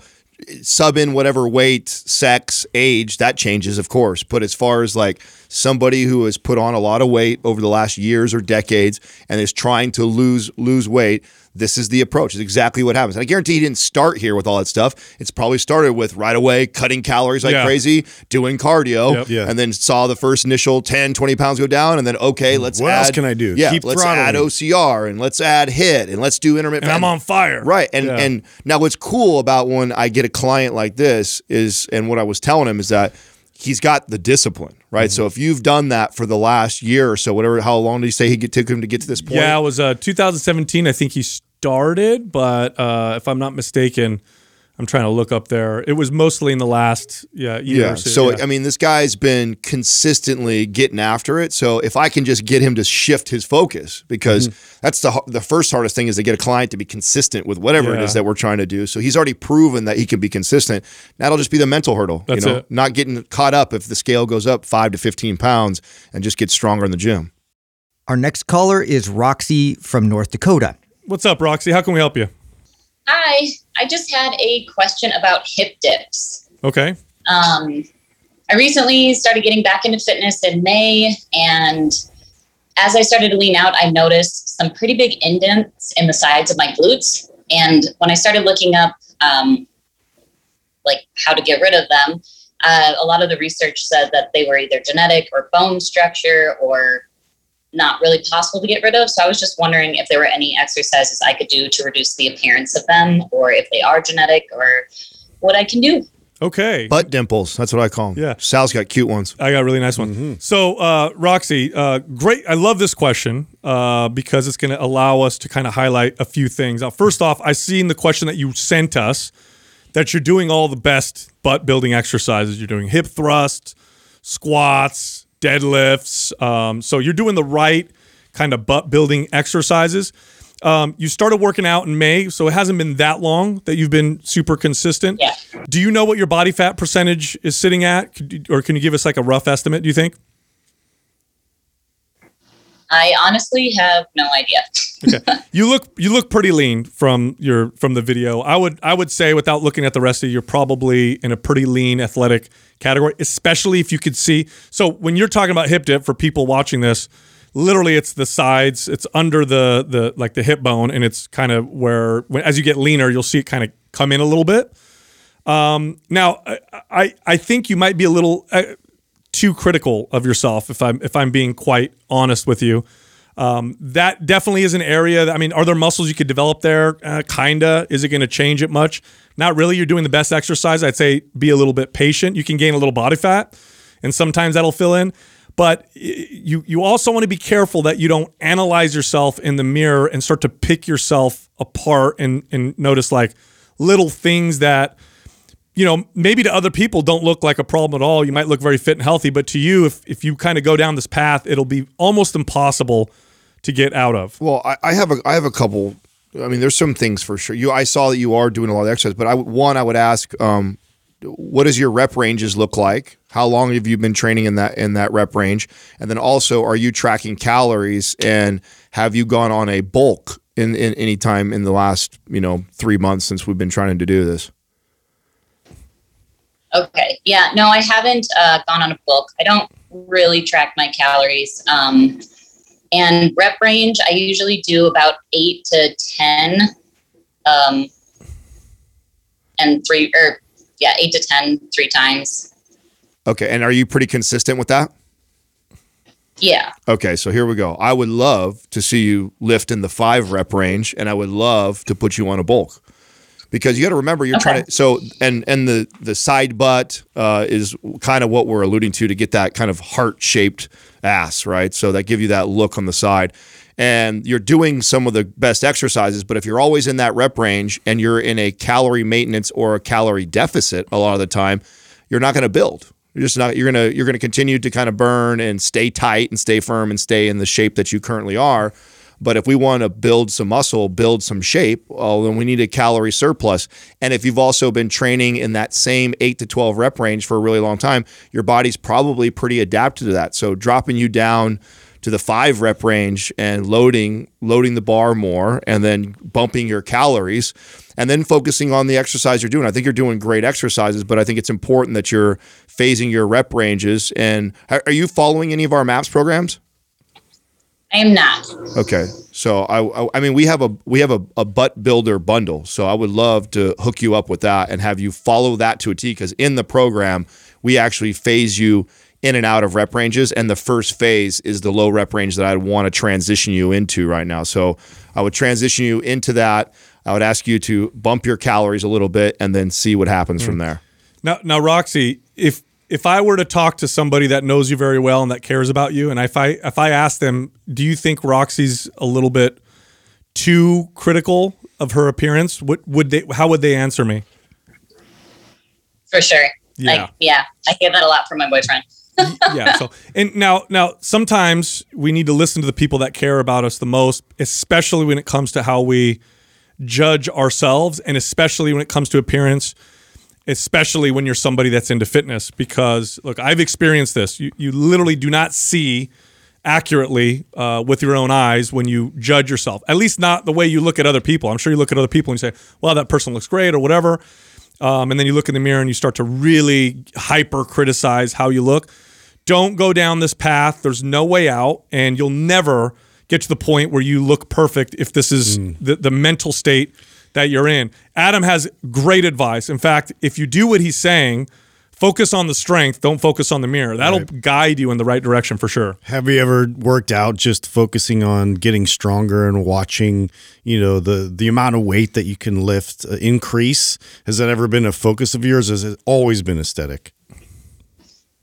sub in whatever weight, sex, age that changes, of course. But as far as like somebody who has put on a lot of weight over the last years or decades and is trying to lose lose weight. This is the approach. It's exactly what happens. And I guarantee he didn't start here with all that stuff. It's probably started with right away cutting calories like
Yeah.
crazy, doing cardio,
Yep.
Yeah.
and then saw the first initial 10, 20 pounds go down, and then okay, let's
What
add,
else can I do?
Yeah,
Keep
let's
throttling.
add OCR and let's add HIIT and let's do intermittent.
and I'm on fire.
Right. And
Yeah.
and now what's cool about when I get a client like this is and what I was telling him is that he's got the discipline, right?
Mm-hmm.
So if you've done that for the last year or so, whatever how long did he say he get, took him to get to this point?
Yeah, it was uh, 2017. I think he started, but uh, if I'm not mistaken, I'm trying to look up there. It was mostly in the last yeah year.
Yeah.
or so,
So
yeah.
I mean, this guy's been consistently getting after it. So if I can just get him to shift his focus, because
Mm-hmm.
that's the the first hardest thing is to get a client to be consistent with whatever it
Yeah.
is that we're trying to do. So he's already proven that he can be consistent. That'll just be the mental hurdle.
That's
you know,
it.
not getting caught up if the scale goes up five to fifteen pounds and just get stronger in the gym.
Our next caller is Roxy from North Dakota.
What's up, Roxy? How can we help you?
Hi, I just had a question about hip dips.
Okay.
Um, I recently started getting back into fitness in May, and as I started to lean out, I noticed some pretty big indents in the sides of my glutes. And when I started looking up, um, like how to get rid of them, uh, a lot of the research said that they were either genetic or bone structure or not really possible to get rid of. So I was just wondering if there were any exercises I could do to reduce the appearance of them, or if they are genetic, or what I can do.
Okay.
Butt dimples. That's what I call them.
Yeah.
Sal's got cute ones.
I got a really nice one. So, uh, Roxy, uh, great. I love this question uh, because it's going to allow us to kind of highlight a few things. Now, first off, I seen the question that you sent us that you're doing all the best butt building exercises. You're doing hip thrusts, squats, deadlifts. Um, so you're doing the right kind of butt building exercises. Um, you started working out in May, so it hasn't been that long that you've been super consistent.
Yeah.
Do you know what your body fat percentage is sitting at, or can you give us like a rough estimate? Do you think?
I honestly have no idea.
Okay. you look you look pretty lean from your from the video. I would I would say without looking at the rest of you, you're probably in a pretty lean athletic category, especially if you could see. So when you're talking about hip dip for people watching this, literally it's the sides, it's under the the like the hip bone, and it's kind of where when, as you get leaner, you'll see it kind of come in a little bit. Um, now I, I I think you might be a little uh, too critical of yourself if I'm if I'm being quite honest with you. Um, that definitely is an area. That, I mean, are there muscles you could develop there? Uh, kinda. Is it going to change it much? Not really. You're doing the best exercise. I'd say be a little bit patient. You can gain a little body fat, and sometimes that'll fill in. But you you also want to be careful that you don't analyze yourself in the mirror and start to pick yourself apart and and notice like little things that you know, maybe to other people don't look like a problem at all. You might look very fit and healthy, but to you, if if you kind of go down this path, it'll be almost impossible to get out of.
Well, I, I have a I have a couple. I mean, there's some things for sure. You, I saw that you are doing a lot of exercise, but I one I would ask, um, what does your rep ranges look like? How long have you been training in that in that rep range? And then also, are you tracking calories? And have you gone on a bulk in, in any time in the last you know three months since we've been trying to do this?
Okay. Yeah. No, I haven't uh, gone on a bulk. I don't really track my calories. Um, and rep range, I usually do about eight to 10. Um, and three, or yeah, eight to ten, three times.
Okay. And are you pretty consistent with that?
Yeah.
Okay, so here we go. I would love to see you lift in the five rep range, and I would love to put you on a bulk because you got to remember you're
Okay.
trying to. So and and the the side butt uh, is kind of what we're alluding to to get that kind of heart shaped ass, right? So that give you that look on the side. And you're doing some of the best exercises, but if you're always in that rep range and you're in a calorie maintenance or a calorie deficit a lot of the time, you're not going to build. You're just not. You're gonna you're gonna continue to kind of burn and stay tight and stay firm and stay in the shape that you currently are. But if we want to build some muscle, build some shape, well, then we need a calorie surplus. And if you've also been training in that same eight to twelve rep range for a really long time, your body's probably pretty adapted to that. So dropping you down to the five rep range and loading loading the bar more and then bumping your calories and then focusing on the exercise you're doing. I think you're doing great exercises, but I think it's important that you're phasing your rep ranges. And are you following any of our MAPS programs?
I am not.
Okay, so I, I, I mean, we have a we have a, a butt builder bundle. So I would love to hook you up with that and have you follow that to a T. Because in the program, we actually phase you in and out of rep ranges, and the first phase is the low rep range that I'd want to transition you into right now. So I would transition you into that. I would ask you to bump your calories a little bit, and then see what happens from hmm. there.
Now, now, Roxy, if if I were to talk to somebody that knows you very well and that cares about you, and if I if I ask them, do you think Roxy's a little bit too critical of her appearance? What would they? How would they answer me?
For sure.
Yeah.
Like, yeah. I hear that a lot from my boyfriend.
yeah. So and now now sometimes we need to listen to the people that care about us the most, especially when it comes to how we judge ourselves, and especially when it comes to appearance. Especially when you're somebody that's into fitness, because look, I've experienced this. You you literally do not see accurately uh, with your own eyes when you judge yourself. At least not the way you look at other people. I'm sure you look at other people and you say, "Well, that person looks great" or whatever. Um, and then you look in the mirror and you start to really hyper criticize how you look. Don't go down this path. There's no way out, and you'll never get to the point where you look perfect if this is the, the mental state that you're in. Adam has great advice. In fact, if you do what he's saying, focus on the strength, don't focus on the mirror. That'll guide you in the right direction for sure.
Have you ever worked out just focusing on getting stronger and watching, you know, the the amount of weight that you can lift uh, increase? Has that ever been a focus of yours? Has it always been aesthetic?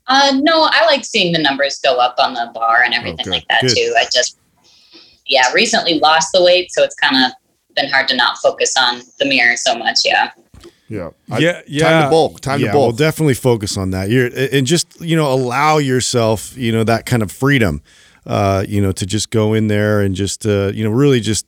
Uh, no, I like seeing the numbers go up on the bar and everything
Okay,
like that
good.
too. I just, yeah, recently lost the weight, so it's kind of been hard to not focus on the mirror so much. Yeah.
Yeah,
Yeah,
Time
yeah.
to bulk. Time
yeah,
to bulk.
well, definitely focus on that. You're and just you know allow yourself you know that kind of freedom, uh, you know, to just go in there and just uh, you know really just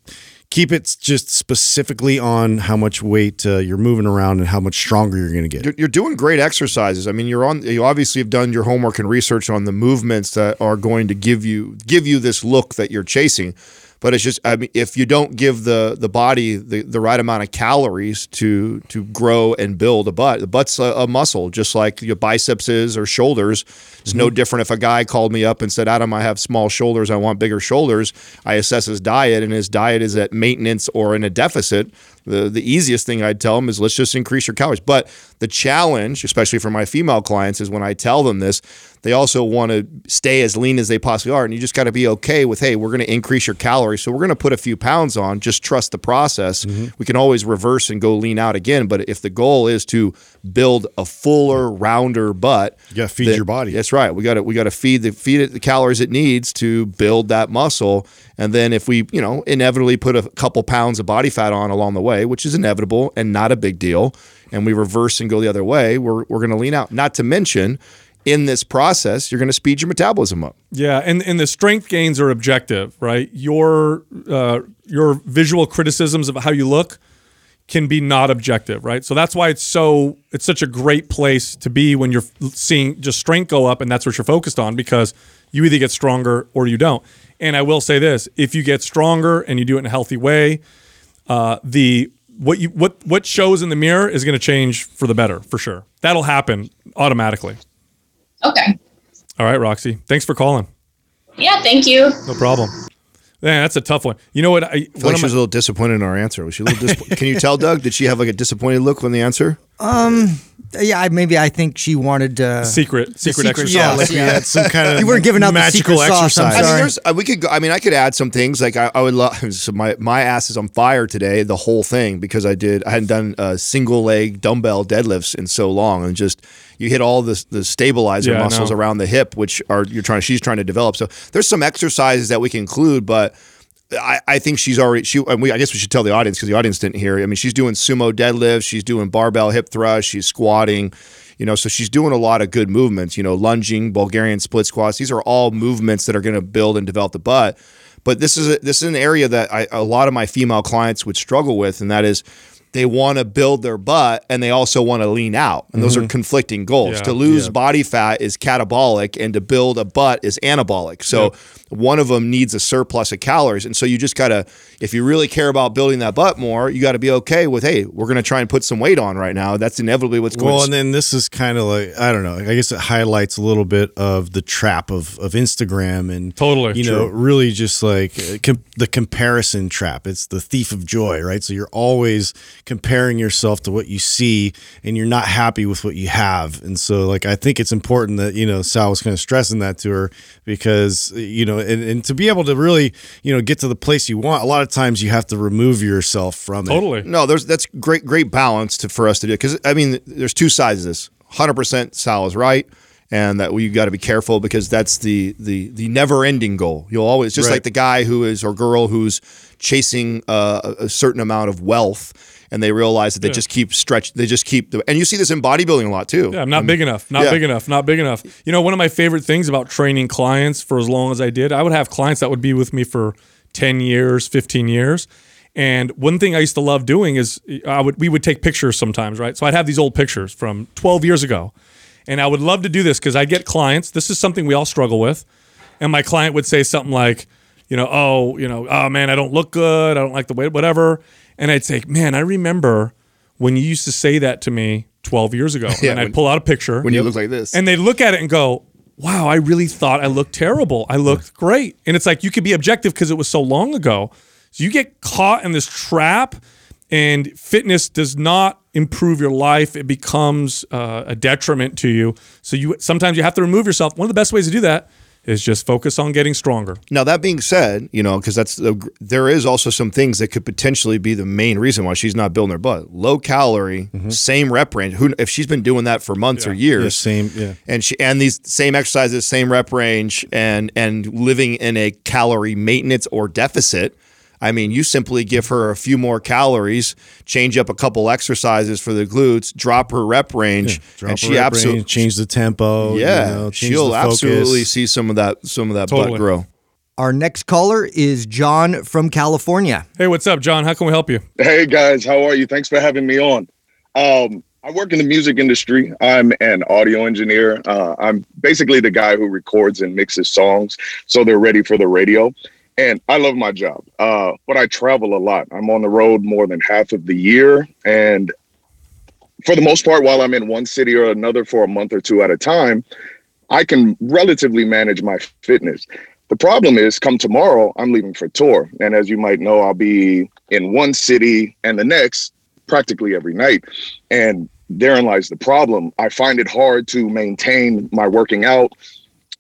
keep it just specifically on how much weight uh, you're moving around and how much stronger you're going to get.
you're, you're doing great exercises. I mean, you're on. You obviously have done your homework and research on the movements that are going to give you give you this look that you're chasing. But it's just, I mean, if you don't give the the body the, the right amount of calories to to grow and build a butt, the butt's a, a muscle, just like your biceps is or shoulders. It's no mm-hmm. different if a guy called me up and said, Adam, I have small shoulders, I want bigger shoulders. I assess his diet, and his diet is at maintenance or in a deficit. The the easiest thing I'd tell them is let's just increase your calories. But the challenge, especially for my female clients, is when I tell them this, they also want to stay as lean as they possibly are. And you just got to be okay with, hey, we're going to increase your calories. So we're going to put a few pounds on. Just trust the process. Mm-hmm. We can always reverse and go lean out again. But if the goal is to build a fuller, rounder butt,
You got to feed
then-
your body.
That's right. We got to we got to feed the feed it the calories it needs to build that muscle. And then if we, you know, inevitably put a couple pounds of body fat on along the way, which is inevitable and not a big deal, and we reverse and go the other way, we're we're going to lean out. Not to mention in this process, you're going to speed your metabolism up.
Yeah, and and the strength gains are objective, right? Your uh, your visual criticisms of how you look can be not objective, right? So that's why it's so it's such a great place to be when you're seeing just strength go up and that's what you're focused on because you either get stronger or you don't. And I will say this, if you get stronger and you do it in a healthy way, uh, the what you what what shows in the mirror is going to change for the better for sure. That'll happen automatically.
Okay.
All right, Roxy. Thanks for calling.
Yeah, thank you.
No problem. Man, that's a tough one. You know what? I,
I feel like she was a little disappointed in our answer. Was she a little disappointed? Can you tell, Doug? Did she have like a disappointed look when the answer?
Yeah, I, maybe I think she wanted uh,
secret secret,
secret
exercise.
Yeah,
sauce,
like we
yeah.
had some kind of
You weren't giving out the
magical
secret sauce, I'm
exercise.
I mean,
Sorry.
there's, uh, we could go. I mean, I could add some things. Like I, I would love. So my my ass is on fire today. The whole thing because I did. I hadn't done uh, single leg dumbbell deadlifts in so long, and just you hit all the the stabilizer
Yeah, I
muscles
know.
around the hip, which are you're trying. She's trying to develop. So there's some exercises that we can include, but. I, I think she's already she. and we, I guess we should tell the audience because the audience didn't hear. I mean, she's doing sumo deadlifts, she's doing barbell hip thrust, she's squatting, you know. So she's doing a lot of good movements. You know, lunging, Bulgarian split squats. These are all movements that are going to build and develop the butt. But this is a, this is an area that I, a lot of my female clients would struggle with, and that is they want to build their butt and they also want to lean out, and those are mm-hmm. conflicting goals.
Yeah,
to lose body fat is catabolic, and to build a butt is anabolic. So one of them needs a surplus of calories, and so you just gotta, if you really care about building that butt more, you got to be okay with, hey, we're gonna try and put some weight on right now. That's inevitably what's going.
Well, and then this is kind of like I don't know. I guess it highlights a little bit of the trap of of Instagram and
Totally,
you know, really just like uh, com- the comparison trap. It's the thief of joy, right? So you're always comparing yourself to what you see, and you're not happy with what you have. And so, like, I think it's important that you know Sal was kind of stressing that to her because you know, and, and to be able to really you know get to the place you want, a lot of times you have to remove yourself from it.
Totally.
No, there's that's great great balance to, for us to do because I mean there's two sides of this. 100% Sal is right and that we've got to be careful because that's the the the never ending goal. You'll always just
Right.
like the guy who is or girl who's chasing uh, a a certain amount of wealth and they realize that they just keep stretch they just keep the, and you see this in bodybuilding a lot too.
Yeah, I'm not big enough. Not
yeah.
big enough. Not big enough. You know, one of my favorite things about training clients for as long as I did, I would have clients that would be with me for 10 years, 15 years. And one thing I used to love doing is I would we would take pictures sometimes, right? So I'd have these old pictures from 12 years ago. And I would love to do this because I get clients. This is something we all struggle with. And my client would say something like, you know, oh, you know, oh man, I don't look good. I don't like the weight, whatever. And I'd say, man, I remember when you used to say that to me 12 years ago.
Yeah,
and I'd
when-
pull out a picture.
when you look like this.
And they look at it and go, wow, I really thought I looked terrible. I looked great. And it's like you could be objective because it was so long ago. So you get caught in this trap, and fitness does not improve your life. It becomes uh, a detriment to you. So you sometimes you have to remove yourself. One of the best ways to do that is just focus on getting stronger.
Now that being said, you know, because that's the, there is also some things that could potentially be the main reason why she's not building her butt. Low calorie, mm-hmm. same rep range. Who if she's been doing that for months or years?
Yeah, same, yeah.
And she and these same exercises, same rep range, and and living in a calorie maintenance or deficit. I mean, you simply give her a few more calories, change up a couple exercises for the glutes, drop her rep range,
Drop
and
a
she absolutely
change the tempo. you
yeah,
know,
she'll
the focus.
absolutely see some of that some of that
Totally.
butt grow.
Our next caller is John from California.
Hey, what's up, John? How can we help you?
Hey guys, how are you? Thanks for having me on. Um, I work in the music industry. I'm an audio engineer. Uh, I'm basically the guy who records and mixes songs so they're ready for the radio. And I love my job, uh, but I travel a lot. I'm on the road more than half of the year. And for the most part, while I'm in one city or another for a month or two at a time, I can relatively manage my fitness. The problem is, come tomorrow, I'm leaving for tour. And as you might know, I'll be in one city and the next practically every night. And therein lies the problem. I find it hard to maintain my working out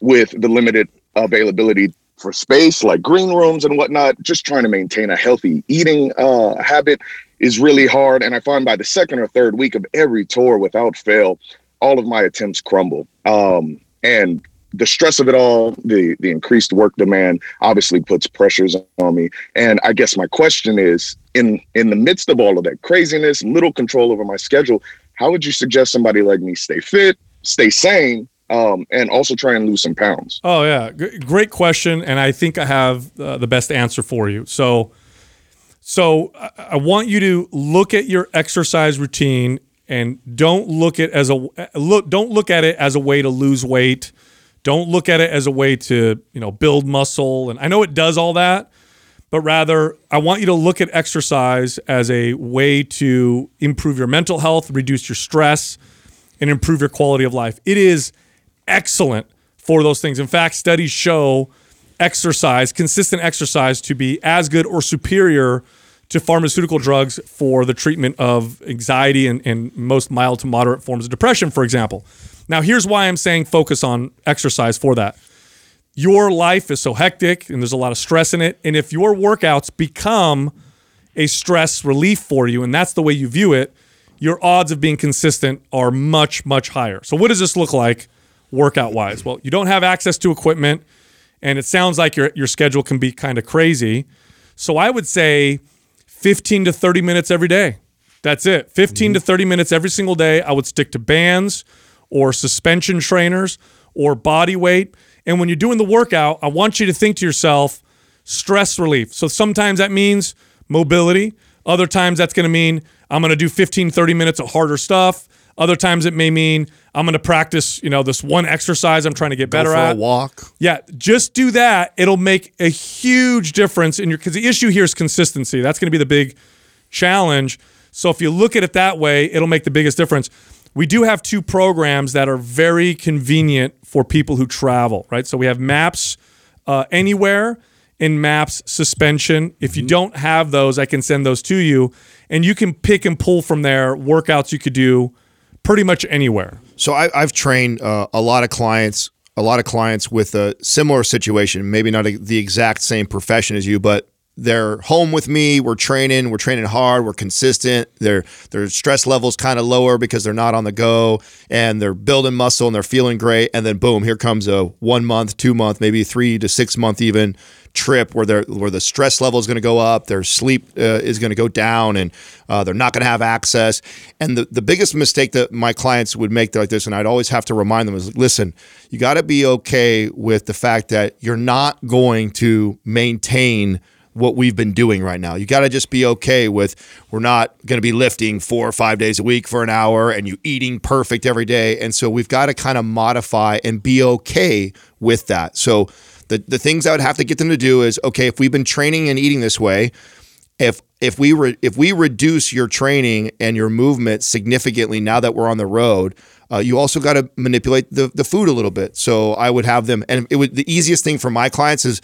with the limited availability for space, like green rooms and whatnot. Just trying to maintain a healthy eating uh, habit is really hard. And I find by the second or third week of every tour, without fail, all of my attempts crumble. Um, and the stress of it all, the the increased work demand, obviously puts pressures on me. And I guess my question is, in in the midst of all of that craziness, little control over my schedule, how would you suggest somebody like me stay fit, stay sane, um, and also try and lose some pounds?
Oh yeah, G- great question, and I think I have uh, the best answer for you. So, So I, I want you to look at your exercise routine and don't look at as a look don't look at it as a way to lose weight. Don't look at it as a way to, you know, build muscle. And I know it does all that, but rather I want you to look at exercise as a way to improve your mental health, reduce your stress, and improve your quality of life. It is excellent for those things. In fact, studies show exercise, consistent exercise, to be as good or superior to pharmaceutical drugs for the treatment of anxiety and, and most mild to moderate forms of depression, for example. Now, here's why I'm saying focus on exercise for that. Your life is so hectic and there's a lot of stress in it. And if your workouts become a stress relief for you, and that's the way you view it, your odds of being consistent are much, much higher. So, what does this look like workout wise? Well, you don't have access to equipment, and it sounds like your, your schedule can be kind of crazy. So, I would say 15 to 30 minutes every day. That's it. 15 to 30 minutes every single day. I would stick to bands or suspension trainers or body weight. And when you're doing the workout, I want you to think to yourself, stress relief. So sometimes that means mobility. Other times that's going to mean I'm going to do 15, 30 minutes of harder stuff. Other times it may mean I'm going to practice, you know, this one exercise I'm trying to get better at.
a walk.
Yeah, just do that. It'll make a huge difference in your because the issue here is consistency. That's going to be the big challenge. So if you look at it that way, it'll make the biggest difference. We do have two programs that are very convenient for people who travel, right? So we have Maps uh, Anywhere and Maps Suspension. If you don't have those, I can send those to you, and you can pick and pull from there workouts you could do pretty much anywhere.
So I, I've trained uh, a lot of clients, a lot of clients with a similar situation, maybe not a, the exact same profession as you, but they're home with me. We're training. We're training hard. We're consistent. Their their stress levels kind of lower because they're not on the go, and they're building muscle and they're feeling great. And then boom, here comes a one month, two month, maybe three to six month even trip where they're where the stress level is going to go up, their sleep uh, is going to go down, and uh, they're not going to have access. And the the biggest mistake that my clients would make like this, and I'd always have to remind them is, listen, you got to be okay with the fact that you're not going to maintain what we've been doing right now. You got to just be okay with we're not going to be lifting four or five days a week for an hour and you eating perfect every day. And so we've got to kind of modify and be okay with that. So the, the things I would have to get them to do is okay, if we've been training and eating this way, if if we re, if we reduce your training and your movement significantly now that we're on the road, uh, you also got to manipulate the, the food a little bit. So I would have them, and it would the easiest thing for my clients is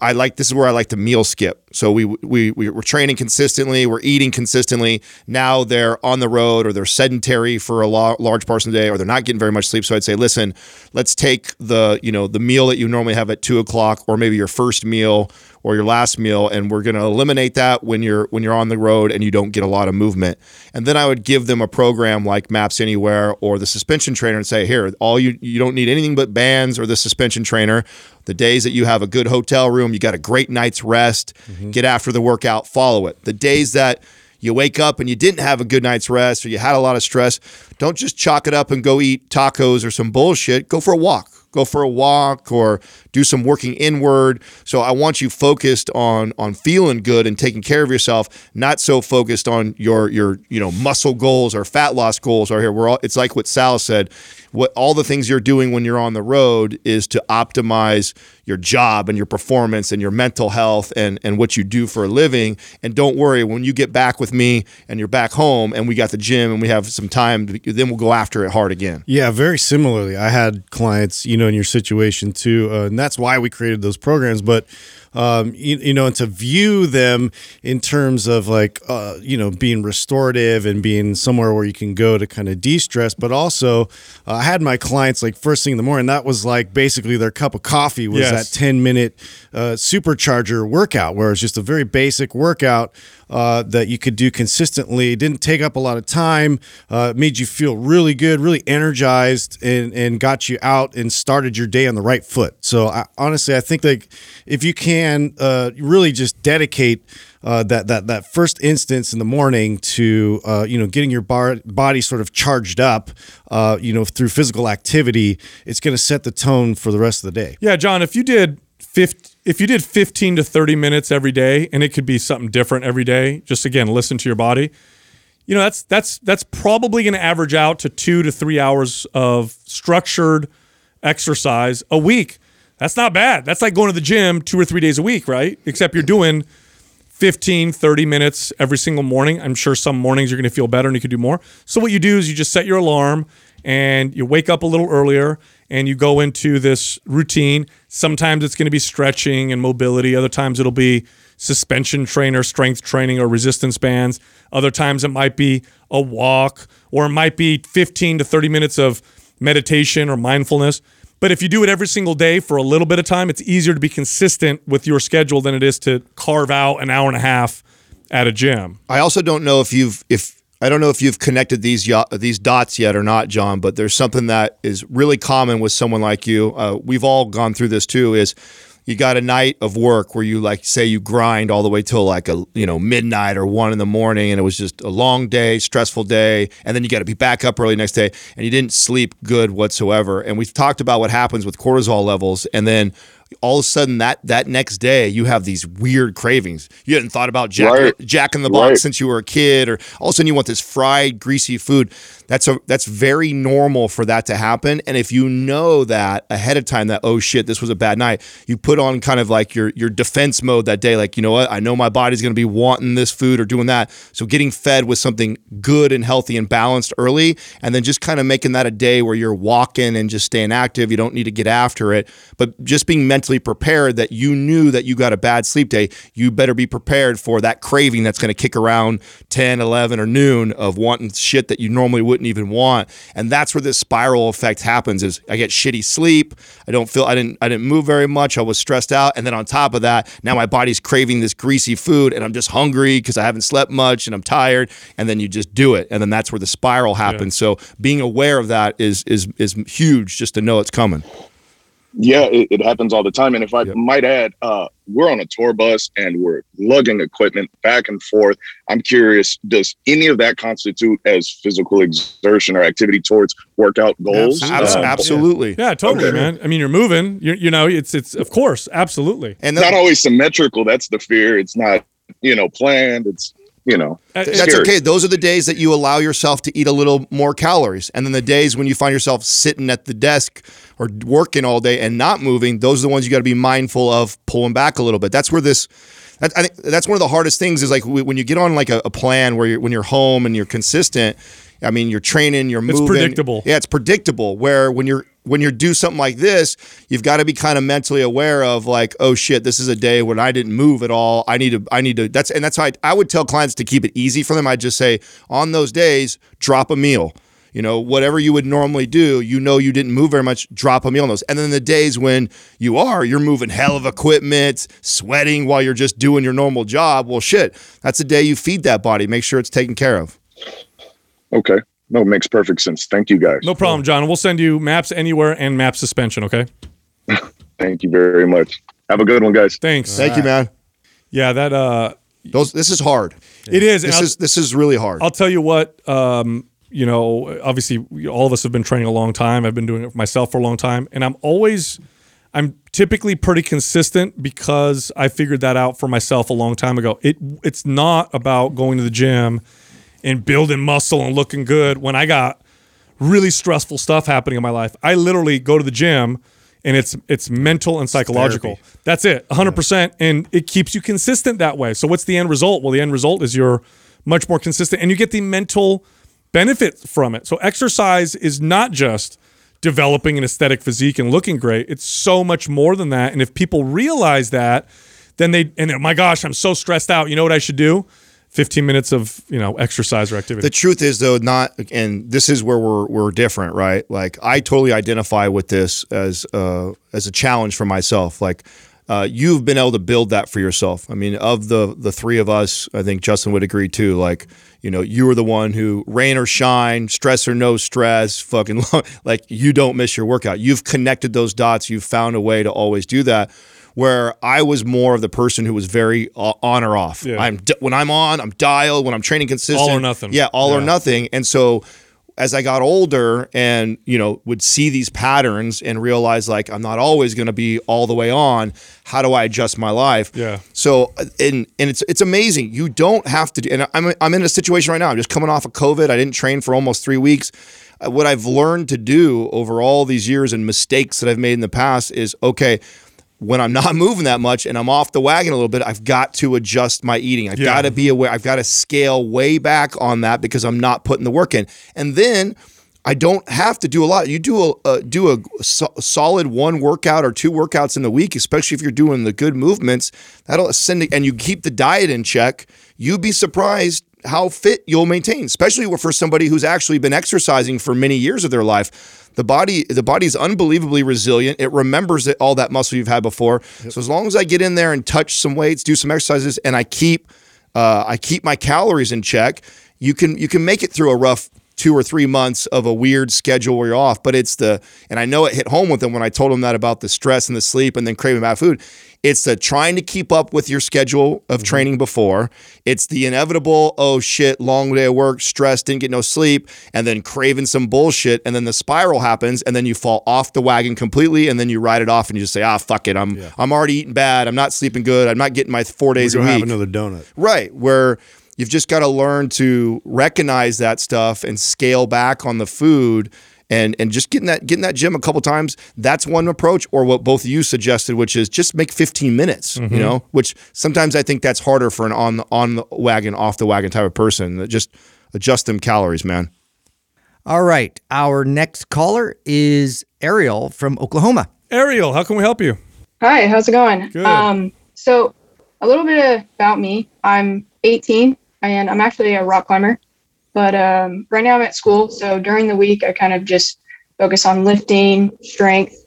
I like this is where I like to meal skip. So we we we we're training consistently, we're eating consistently. Now they're on the road or they're sedentary for a lo- large portion of the day, or they're not getting very much sleep. So I'd say, listen, let's take the you know the meal that you normally have at two o'clock, or maybe your first meal or your last meal and we're going to eliminate that when you're when you're on the road and you don't get a lot of movement and then i would give them a program like maps anywhere or the suspension trainer and say here all you you don't need anything but bands or the suspension trainer. The days that you have a good hotel room you got a great night's rest. Mm-hmm. Get after the workout follow it. The days that you wake up and you didn't have a good night's rest or you had a lot of stress don't just chalk it up and go eat tacos or some bullshit. Go for a walk. Go for a walk or do some working inward. So I want you focused on on feeling good and taking care of yourself, not so focused on your your you know muscle goals or fat loss goals. Are here we're all it's like what Sal said. What all the things you're doing when you're on the road is to optimize your job and your performance and your mental health and and what you do for a living. And don't worry when you get back with me and you're back home and we got the gym and we have some time, then we'll go after it hard again.
Yeah, very similarly. I had clients, you know, in your situation too, uh, that's why we created those programs. But um, you, you know, and to view them in terms of like, uh, you know, being restorative and being somewhere where you can go to kind of de-stress. But also, uh, I had my clients like first thing in the morning. That was like basically their cup of coffee was
Yes.
that ten minute uh, supercharger workout, where it's just a very basic workout uh, that you could do consistently. It didn't take up a lot of time. Uh, made you feel really good, really energized, and and got you out and started your day on the right foot. So I, honestly, I think like if you can uh, really just dedicate. Uh, that that that first instance in the morning to uh, you know getting your bar, body sort of charged up, uh, you know through physical activity, it's going to set the tone for the rest of the day.
Yeah, John, if you did 50, if you did 15 to 30 minutes every day, and it could be something different every day, just again, listen to your body. You know, that's that's that's probably going to average out to two to three hours of structured exercise a week. That's not bad. That's like going to the gym two or three days a week, right? Except you're doing 15, 30 minutes every single morning. I'm sure some mornings you're going to feel better and you can do more. So, what you do is you just set your alarm and you wake up a little earlier and you go into this routine. Sometimes it's going to be stretching and mobility, other times it'll be suspension trainer, strength training, or resistance bands. Other times it might be a walk or it might be 15 to 30 minutes of meditation or mindfulness. But if you do it every single day for a little bit of time, it's easier to be consistent with your schedule than it is to carve out an hour and a half at a gym.
I also don't know if you've if I don't know if you've connected these these dots yet or not, John. But there's something that is really common with someone like you. Uh, we've all gone through this too. Is you got a night of work where you like say you grind all the way till like a you know midnight or one in the morning and it was just a long day stressful day and then you got to be back up early next day and you didn't sleep good whatsoever. And we've talked about what happens with cortisol levels and then all of a sudden that that next day you have these weird cravings. You hadn't thought about Jack,
Right.
Jack in the Box
Right.
since you were a kid, or all of a sudden you want this fried, greasy food. That's a that's very normal for that to happen. And if you know that ahead of time that oh shit, this was a bad night, you put on kind of like your your defense mode that day. Like you know what, I know my body's going to be wanting this food or doing that. So getting fed with something good and healthy and balanced early, and then just kind of making that a day where you're walking and just staying active. You don't need to get after it, but just being mentally prepared that you knew that you got a bad sleep day. You better be prepared for that craving that's going to kick around 10, 11, or noon of wanting shit that you normally wouldn't even want. And that's where this spiral effect happens is I get shitty sleep. I don't feel I didn't I didn't move very much. I was stressed out. And then on top of that, now my body's craving this greasy food and I'm just hungry because I haven't slept much and I'm tired. And then you just do it. And then that's where the spiral happens. So being aware of that is is is huge just to know it's coming.
Yeah, it, it happens all the time. And if I might add, uh, we're on a tour bus and we're lugging equipment back and forth. I'm curious, does any of that constitute as physical exertion or activity towards workout goals?
Abs-
Uh,
absolutely.
Yeah, totally,
Okay.
man. I mean, you're moving. You're, you know, it's it's of course, absolutely.
And
It's not always symmetrical. That's the fear. It's not, you know, planned. It's, you know,
Uh,
That's
scary.
okay. Those are the days that you allow yourself to eat a little more calories. And then the days when you find yourself sitting at the desk or working all day and not moving, those are the ones you got to be mindful of pulling back a little bit. That's where this. that- I think that's one of the hardest things is like when you get on like a, a plan where you're when you're home and you're consistent. I mean, you're training, you're moving.
It's predictable.
Yeah, it's predictable. Where when you're when you do something like this, you've got to be kind of mentally aware of like, oh shit, this is a day when I didn't move at all. I need to, I need to. That's and that's why I, I would tell clients to keep it easy for them. I'd just say on those days, drop a meal. You know, whatever you would normally do, you know you didn't move very much, drop a meal on those. And then the days when you are, you're moving hell of equipment, sweating while you're just doing your normal job. Well, shit, that's the day you feed that body. Make sure it's taken care of.
Okay. No, it makes perfect sense. Thank you guys.
No problem, John. We'll send you MAPS Anywhere and map suspension. Okay.
Thank you very much. Have a good one, guys.
Thanks.
Thank you, man.
Yeah, that uh,
Those, this is hard.
it is.
This is this is really hard.
I'll tell you what, um, you know, obviously all of us have been training a long time. I've been doing it myself for a long time. And I'm always, I'm typically pretty consistent because I figured that out for myself a long time ago. It It's not about going to the gym and building muscle and looking good when I got really stressful stuff happening in my life. I literally go to the gym and it's it's mental and psychological. That's it, 100% and it keeps you consistent that way. So what's the end result? Well, the end result is you're much more consistent and you get the mental benefit from it. So exercise is not just developing an aesthetic physique and looking great. It's so much more than that. And if people realize that, then they and oh my gosh, I'm so stressed out. You know what I should do? 15 minutes of, you know, exercise or activity.
The truth is, though, not, and this is where we're we're different, right? Like I totally identify with this as uh, as a challenge for myself. Like uh, you've been able to build that for yourself. I mean, of the the three of us, I think Justin would agree too. Like you know, you were the one who rain or shine, stress or no stress, fucking like you don't miss your workout. You've connected those dots. You've found a way to always do that. Where I was more of the person who was very uh, on or off.
Yeah.
I'm when I'm on, I'm dialed. When I'm training consistent,
All or nothing.
Yeah, all or nothing. And so as I got older and, you know, would see these patterns and realize like I'm not always going to be all the way on, how do I adjust my life?
Yeah.
So uh, and and it's it's amazing. You don't have to do and I'm I'm in a situation right now. I'm just coming off of COVID. I didn't train for almost 3 weeks. Uh, What I've learned to do over all these years and mistakes that I've made in the past is okay, when I'm not moving that much and I'm off the wagon a little bit, I've got to adjust my eating. I've
Yeah.
got to be aware. I've got to scale way back on that because I'm not putting the work in. And then I don't have to do a lot. You do a uh, do a so- solid one workout or two workouts in the week, especially if you're doing the good movements. That'll send it, and you keep the diet in check. You'd be surprised how fit you'll maintain, especially for somebody who's actually been exercising for many years of their life. The body, the body is unbelievably resilient. It remembers it, all that muscle you've had before. So as long as I get in there and touch some weights, do some exercises, and I keep, uh, I keep my calories in check, you can you can make it through a rough two or three months of a weird schedule where you're off. But it's the, and I know it hit home with them when I told them that about the stress and the sleep and then craving bad food. It's the trying to keep up with your schedule of training before. It's the inevitable, oh shit, long day of work, stress, didn't get no sleep, and then craving some bullshit. And then the spiral happens, and then you fall off the wagon completely, and then you ride it off and you just say, ah, fuck it. I'm I'm already eating bad. I'm not sleeping good. I'm not getting my four days
We're
a week.
have another donut.
Right, where you've just got to learn to recognize that stuff and scale back on the food and and just getting that getting that gym a couple times. That's one approach, or what both of you suggested, which is just make 15 minutes. You know, which sometimes I think that's harder for an on the on the wagon, off the wagon type of person. Just adjust them calories, man.
All right. Our next caller is Ariel from Oklahoma.
Ariel, how can we help you?
Hi, how's it going?
Good.
Um, so a little bit about me. I'm 18 and I'm actually a rock climber, but um, right now I'm at school. So during the week, I kind of just focus on lifting, strength.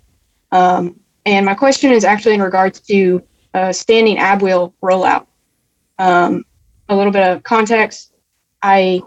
Um, and my question is actually in regards to uh, standing ab wheel rollout. Um, a little bit of context. I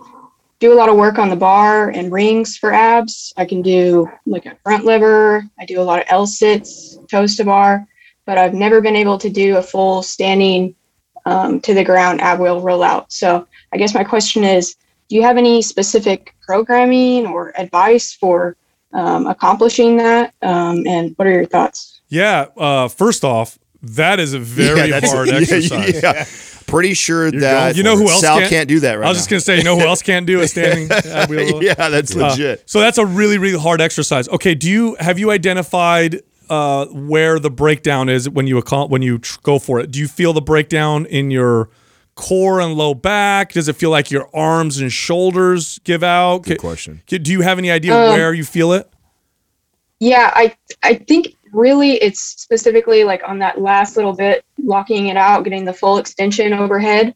do a lot of work on the bar and rings for abs. I can do like a front lever. I do a lot of L sits, toes to bar, but I've never been able to do a full standing um, to the ground ab wheel rollout. So I guess my question is, do you have any specific programming or advice for um, accomplishing that? Um, and what are your thoughts?
Yeah. Uh, first off, that is a very
Yeah,
hard
yeah,
exercise.
yeah. Pretty sure that
going- You know who else
Sal
can't-
can't, do that right
I was
now.
just gonna say, you know who else can't do a standing ab wheel?
yeah, that's
Uh,
legit.
so that's a really, really hard exercise. Okay, do you have you identified uh, where the breakdown is when you account, when you tr- go for it? Do you feel the breakdown in your core and low back? Does it feel like your arms and shoulders give out?
Good question.
ca- Do you have any idea
Um,
where you feel it?
Yeah, I I think really it's specifically like on that last little bit, locking it out, getting the full extension overhead.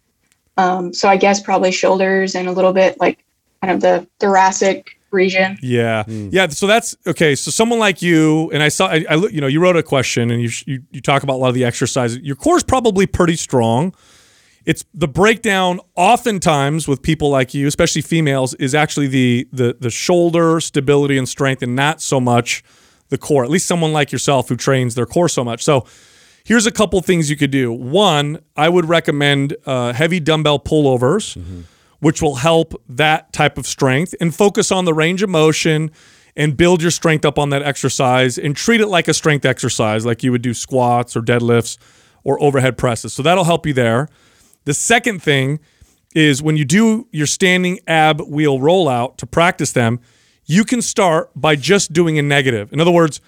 Um, so I guess probably shoulders and a little bit like kind of the thoracic region.
Yeah, yeah. So that's okay. So someone like you, and I saw, I, I look- you know, you wrote a question, and you, you you talk about a lot of the exercises. Your core is probably pretty strong. It's the breakdown. Oftentimes with people like you, especially females, is actually the the the shoulder stability and strength, and not so much the core. At least someone like yourself who trains their core so much. So. Here's a couple things you could do. One, I would recommend uh, heavy dumbbell pullovers which will help that type of strength and focus on the range of motion and build your strength up on that exercise and treat it like a strength exercise, like you would do squats or deadlifts or overhead presses. So that'll help you there. The second thing is when you do your standing ab wheel rollout to practice them, you can start by just doing a negative. In other words,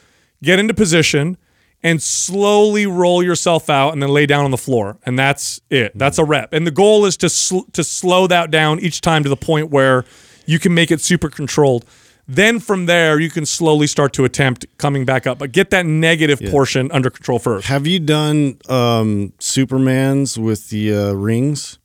get into position and slowly roll yourself out and then lay down on the floor. And that's it. That's a rep. And the goal is to sl- to slow that down each time to the point where you can make it super controlled. Then from there, you can slowly start to attempt coming back up, but get that negative portion under control first.
Have you done um, Supermans with the uh, rings?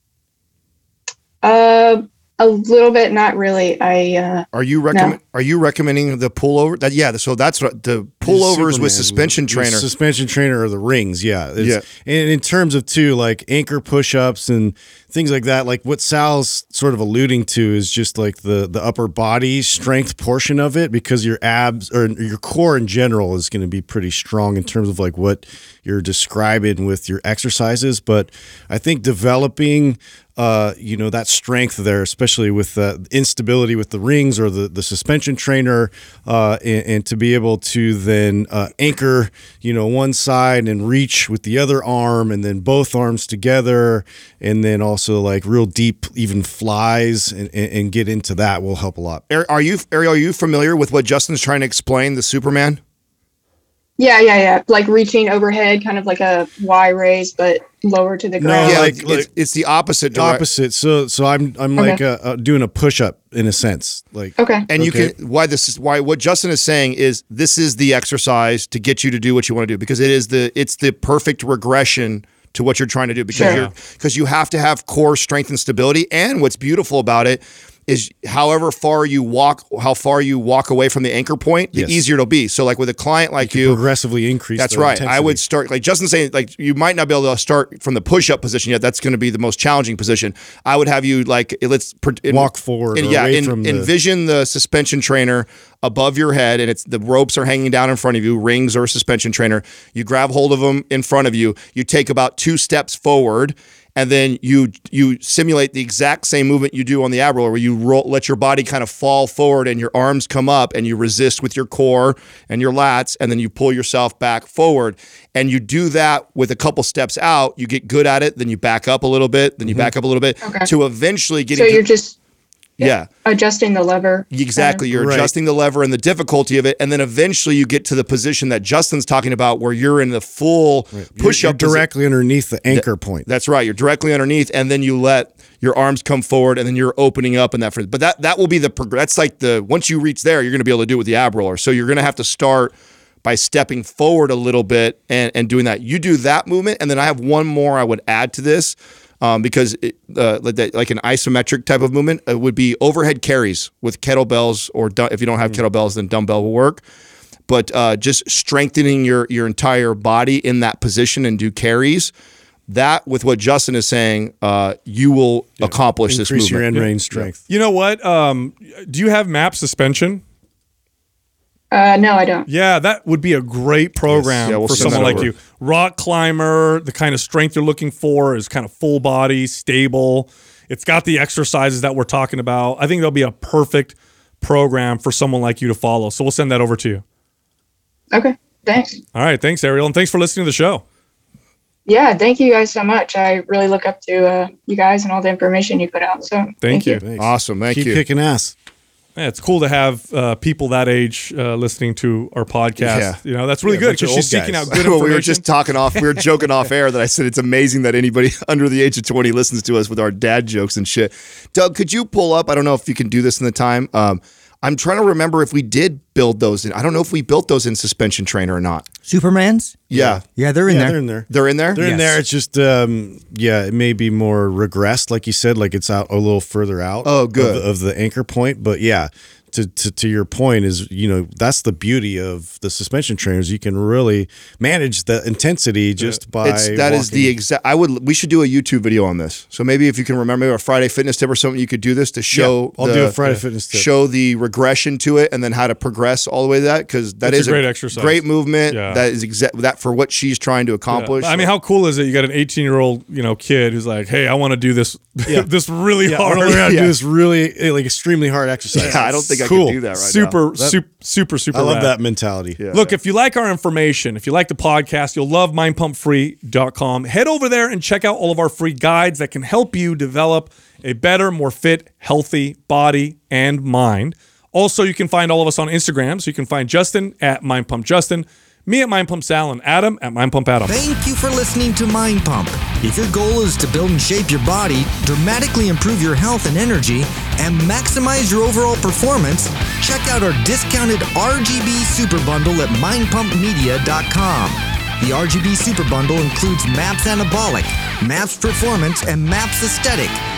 Uh, a little bit, not really. I uh,
Are you recommend? Are you recommending the pullover? That yeah. So that's what the pullovers
Superman
with suspension
with
trainer.
suspension trainer or the rings. Yeah,
Yeah.
And in terms of too, like anchor push-ups and things like that, like what Sal's sort of alluding to is just like the the upper body strength portion of it, because your abs or your core in general is going to be pretty strong in terms of like what you're describing with your exercises. But I think developing uh, you know that strength there, especially with the instability with the rings or the, the suspension trainer, uh, and, and to be able to then uh, anchor, you know, one side and reach with the other arm, and then both arms together, and then also like real deep, even flies, and, and, and get into that will help a lot.
Are are you Ariel? Are you familiar with what Justin's trying to explain? The Superman.
Yeah, yeah, yeah. Like reaching overhead, kind of like a Y raise, but lower to the ground.
yeah,
like-
it's,
like-
it's the opposite. direct-
Opposite. So so I'm I'm
Okay.
like uh, uh, doing a push up in a sense, like
Okay.
And you
Okay.
can why this is why what Justin is saying is this is the exercise to get you to do what you want to do because it is the it's the perfect regression to what you're trying to do because
Sure.
you're because you have to have core strength and stability and what's beautiful about it is however far you walk how far you walk away from the anchor point the
Yes.
easier it'll be so like with a client like you
progressively increase.
That's right. I would start like Justin saying like you might not be able to start from the push up position yet. That's going to be the most challenging position. I would have you like let's in-
Walk forward or
yeah,
away
en-
from the-
envision the suspension trainer above your head, and it's the ropes are hanging down in front of you, rings or suspension trainer. You grab hold of them in front of you. You take about two steps forward. And then you you simulate the exact same movement you do on the ab roller, where you roll, let your body kind of fall forward and your arms come up, and you resist with your core and your lats, and then you pull yourself back forward. And you do that with a couple steps out. You get good at it, then you back up a little bit, then you mm-hmm. back up a little bit,
Okay.
to eventually get
So you're just
yeah.
adjusting the lever.
Exactly. You're
Right.
adjusting the lever and the difficulty of it. And then eventually you get to the position that Justin's talking about where you're in the full
You're-
push
you're
up
directly underneath the anchor point.
That's right. You're directly underneath, and then you let your arms come forward, and then you're opening up in that. But that that will be the prog- that's like the once you reach there, you're going to be able to do it with the ab roller. So you're going to have to start by stepping forward a little bit and and doing that. You do that movement, and then I have one more I would add to this. Um, because it, uh, like that- like an isometric type of movement uh, would be overhead carries with kettlebells, or du- if you don't have kettlebells, then dumbbell will work but uh, just strengthening your your entire body in that position and do carries. That with what Justin is saying, uh, you will accomplish this
Increase your
movement.
end range strength.
You know what? Um, do you have MAP suspension?
Uh, no, I don't.
Yeah, that would be a great program
Yeah, we'll
for someone like you. Rock climber, the kind of strength you're looking for is kind of full body, stable. It's got the exercises that we're talking about. I think that'll be a perfect program for someone like you to follow. So we'll send that over to you.
Okay. Thanks.
All right, thanks, Ariel, and thanks for listening to the show.
Yeah, thank you guys so much. I really look up to uh, you guys and all the information you put out. So
Thank, you.
Thanks.
Awesome, thank
Keep
you.
kicking ass.
Yeah, it's cool to have uh, people that age uh, listening to our podcast.
Yeah.
You know, that's really
Yeah,
good because she's seeking
guys.
out good information.
well, we were just talking off. We were joking off air that I said it's amazing that anybody under the age of twenty listens to us with our dad jokes and shit. Doug, could you pull up? I don't know if you can do this in the time. Um, I'm trying to remember if we did build those in. I don't know if we built those in suspension trainer or not.
Supermans?
Yeah,
Yeah, they're in
yeah,
there.
they're in there.
they're in there.
They're in there. It's just, um, yeah, it may be more regressed, like you said, like it's out a little further out.
Oh, good.
the- of, the anchor point. But yeah, to, to to your point is, you know, that's the beauty of the suspension trainers. You can really manage the intensity just by.
It's that is the exact. I would. We should do a YouTube video on this. So maybe if you can remember maybe a Friday fitness tip or something, you could do this to show.
I'll
the-
do a Friday fitness tip.
Show the regression to it, and then how to progress all the way to that because that
That's a
is
great exercise.
great movement.
Yeah.
That is exact that for what she's trying to
Yeah.
accomplish.
I mean, how cool is it? You got an 18 year old, you know, kid who's like, "Hey, I want to do this, this really
Yeah, I
hard."
want to learn how to
Yeah.
do this really eh, like extremely hard exercise.
Yeah, I don't think I
cool.
could do that right
super,
now.
super, super, super.
I love
rad.
that mentality.
Yeah.
Look, if you like our information, if you like the podcast, you'll love mindpumpfree.com. Head over there and check out all of our free guides that can help you develop a better, more fit, healthy body and mind. Also, you can find all of us on Instagram. So you can find Justin at mindpumpjustin, me at Mind Pump Sal and Adam at Mind Pump Adam.
Thank you for listening to Mind Pump. If your goal is to build and shape your body, dramatically improve your health and energy, and maximize your overall performance, check out our discounted RGB Super Bundle at mindpumpmedia.com. The RGB Super Bundle includes MAPS Anabolic, MAPS Performance, and MAPS Aesthetic,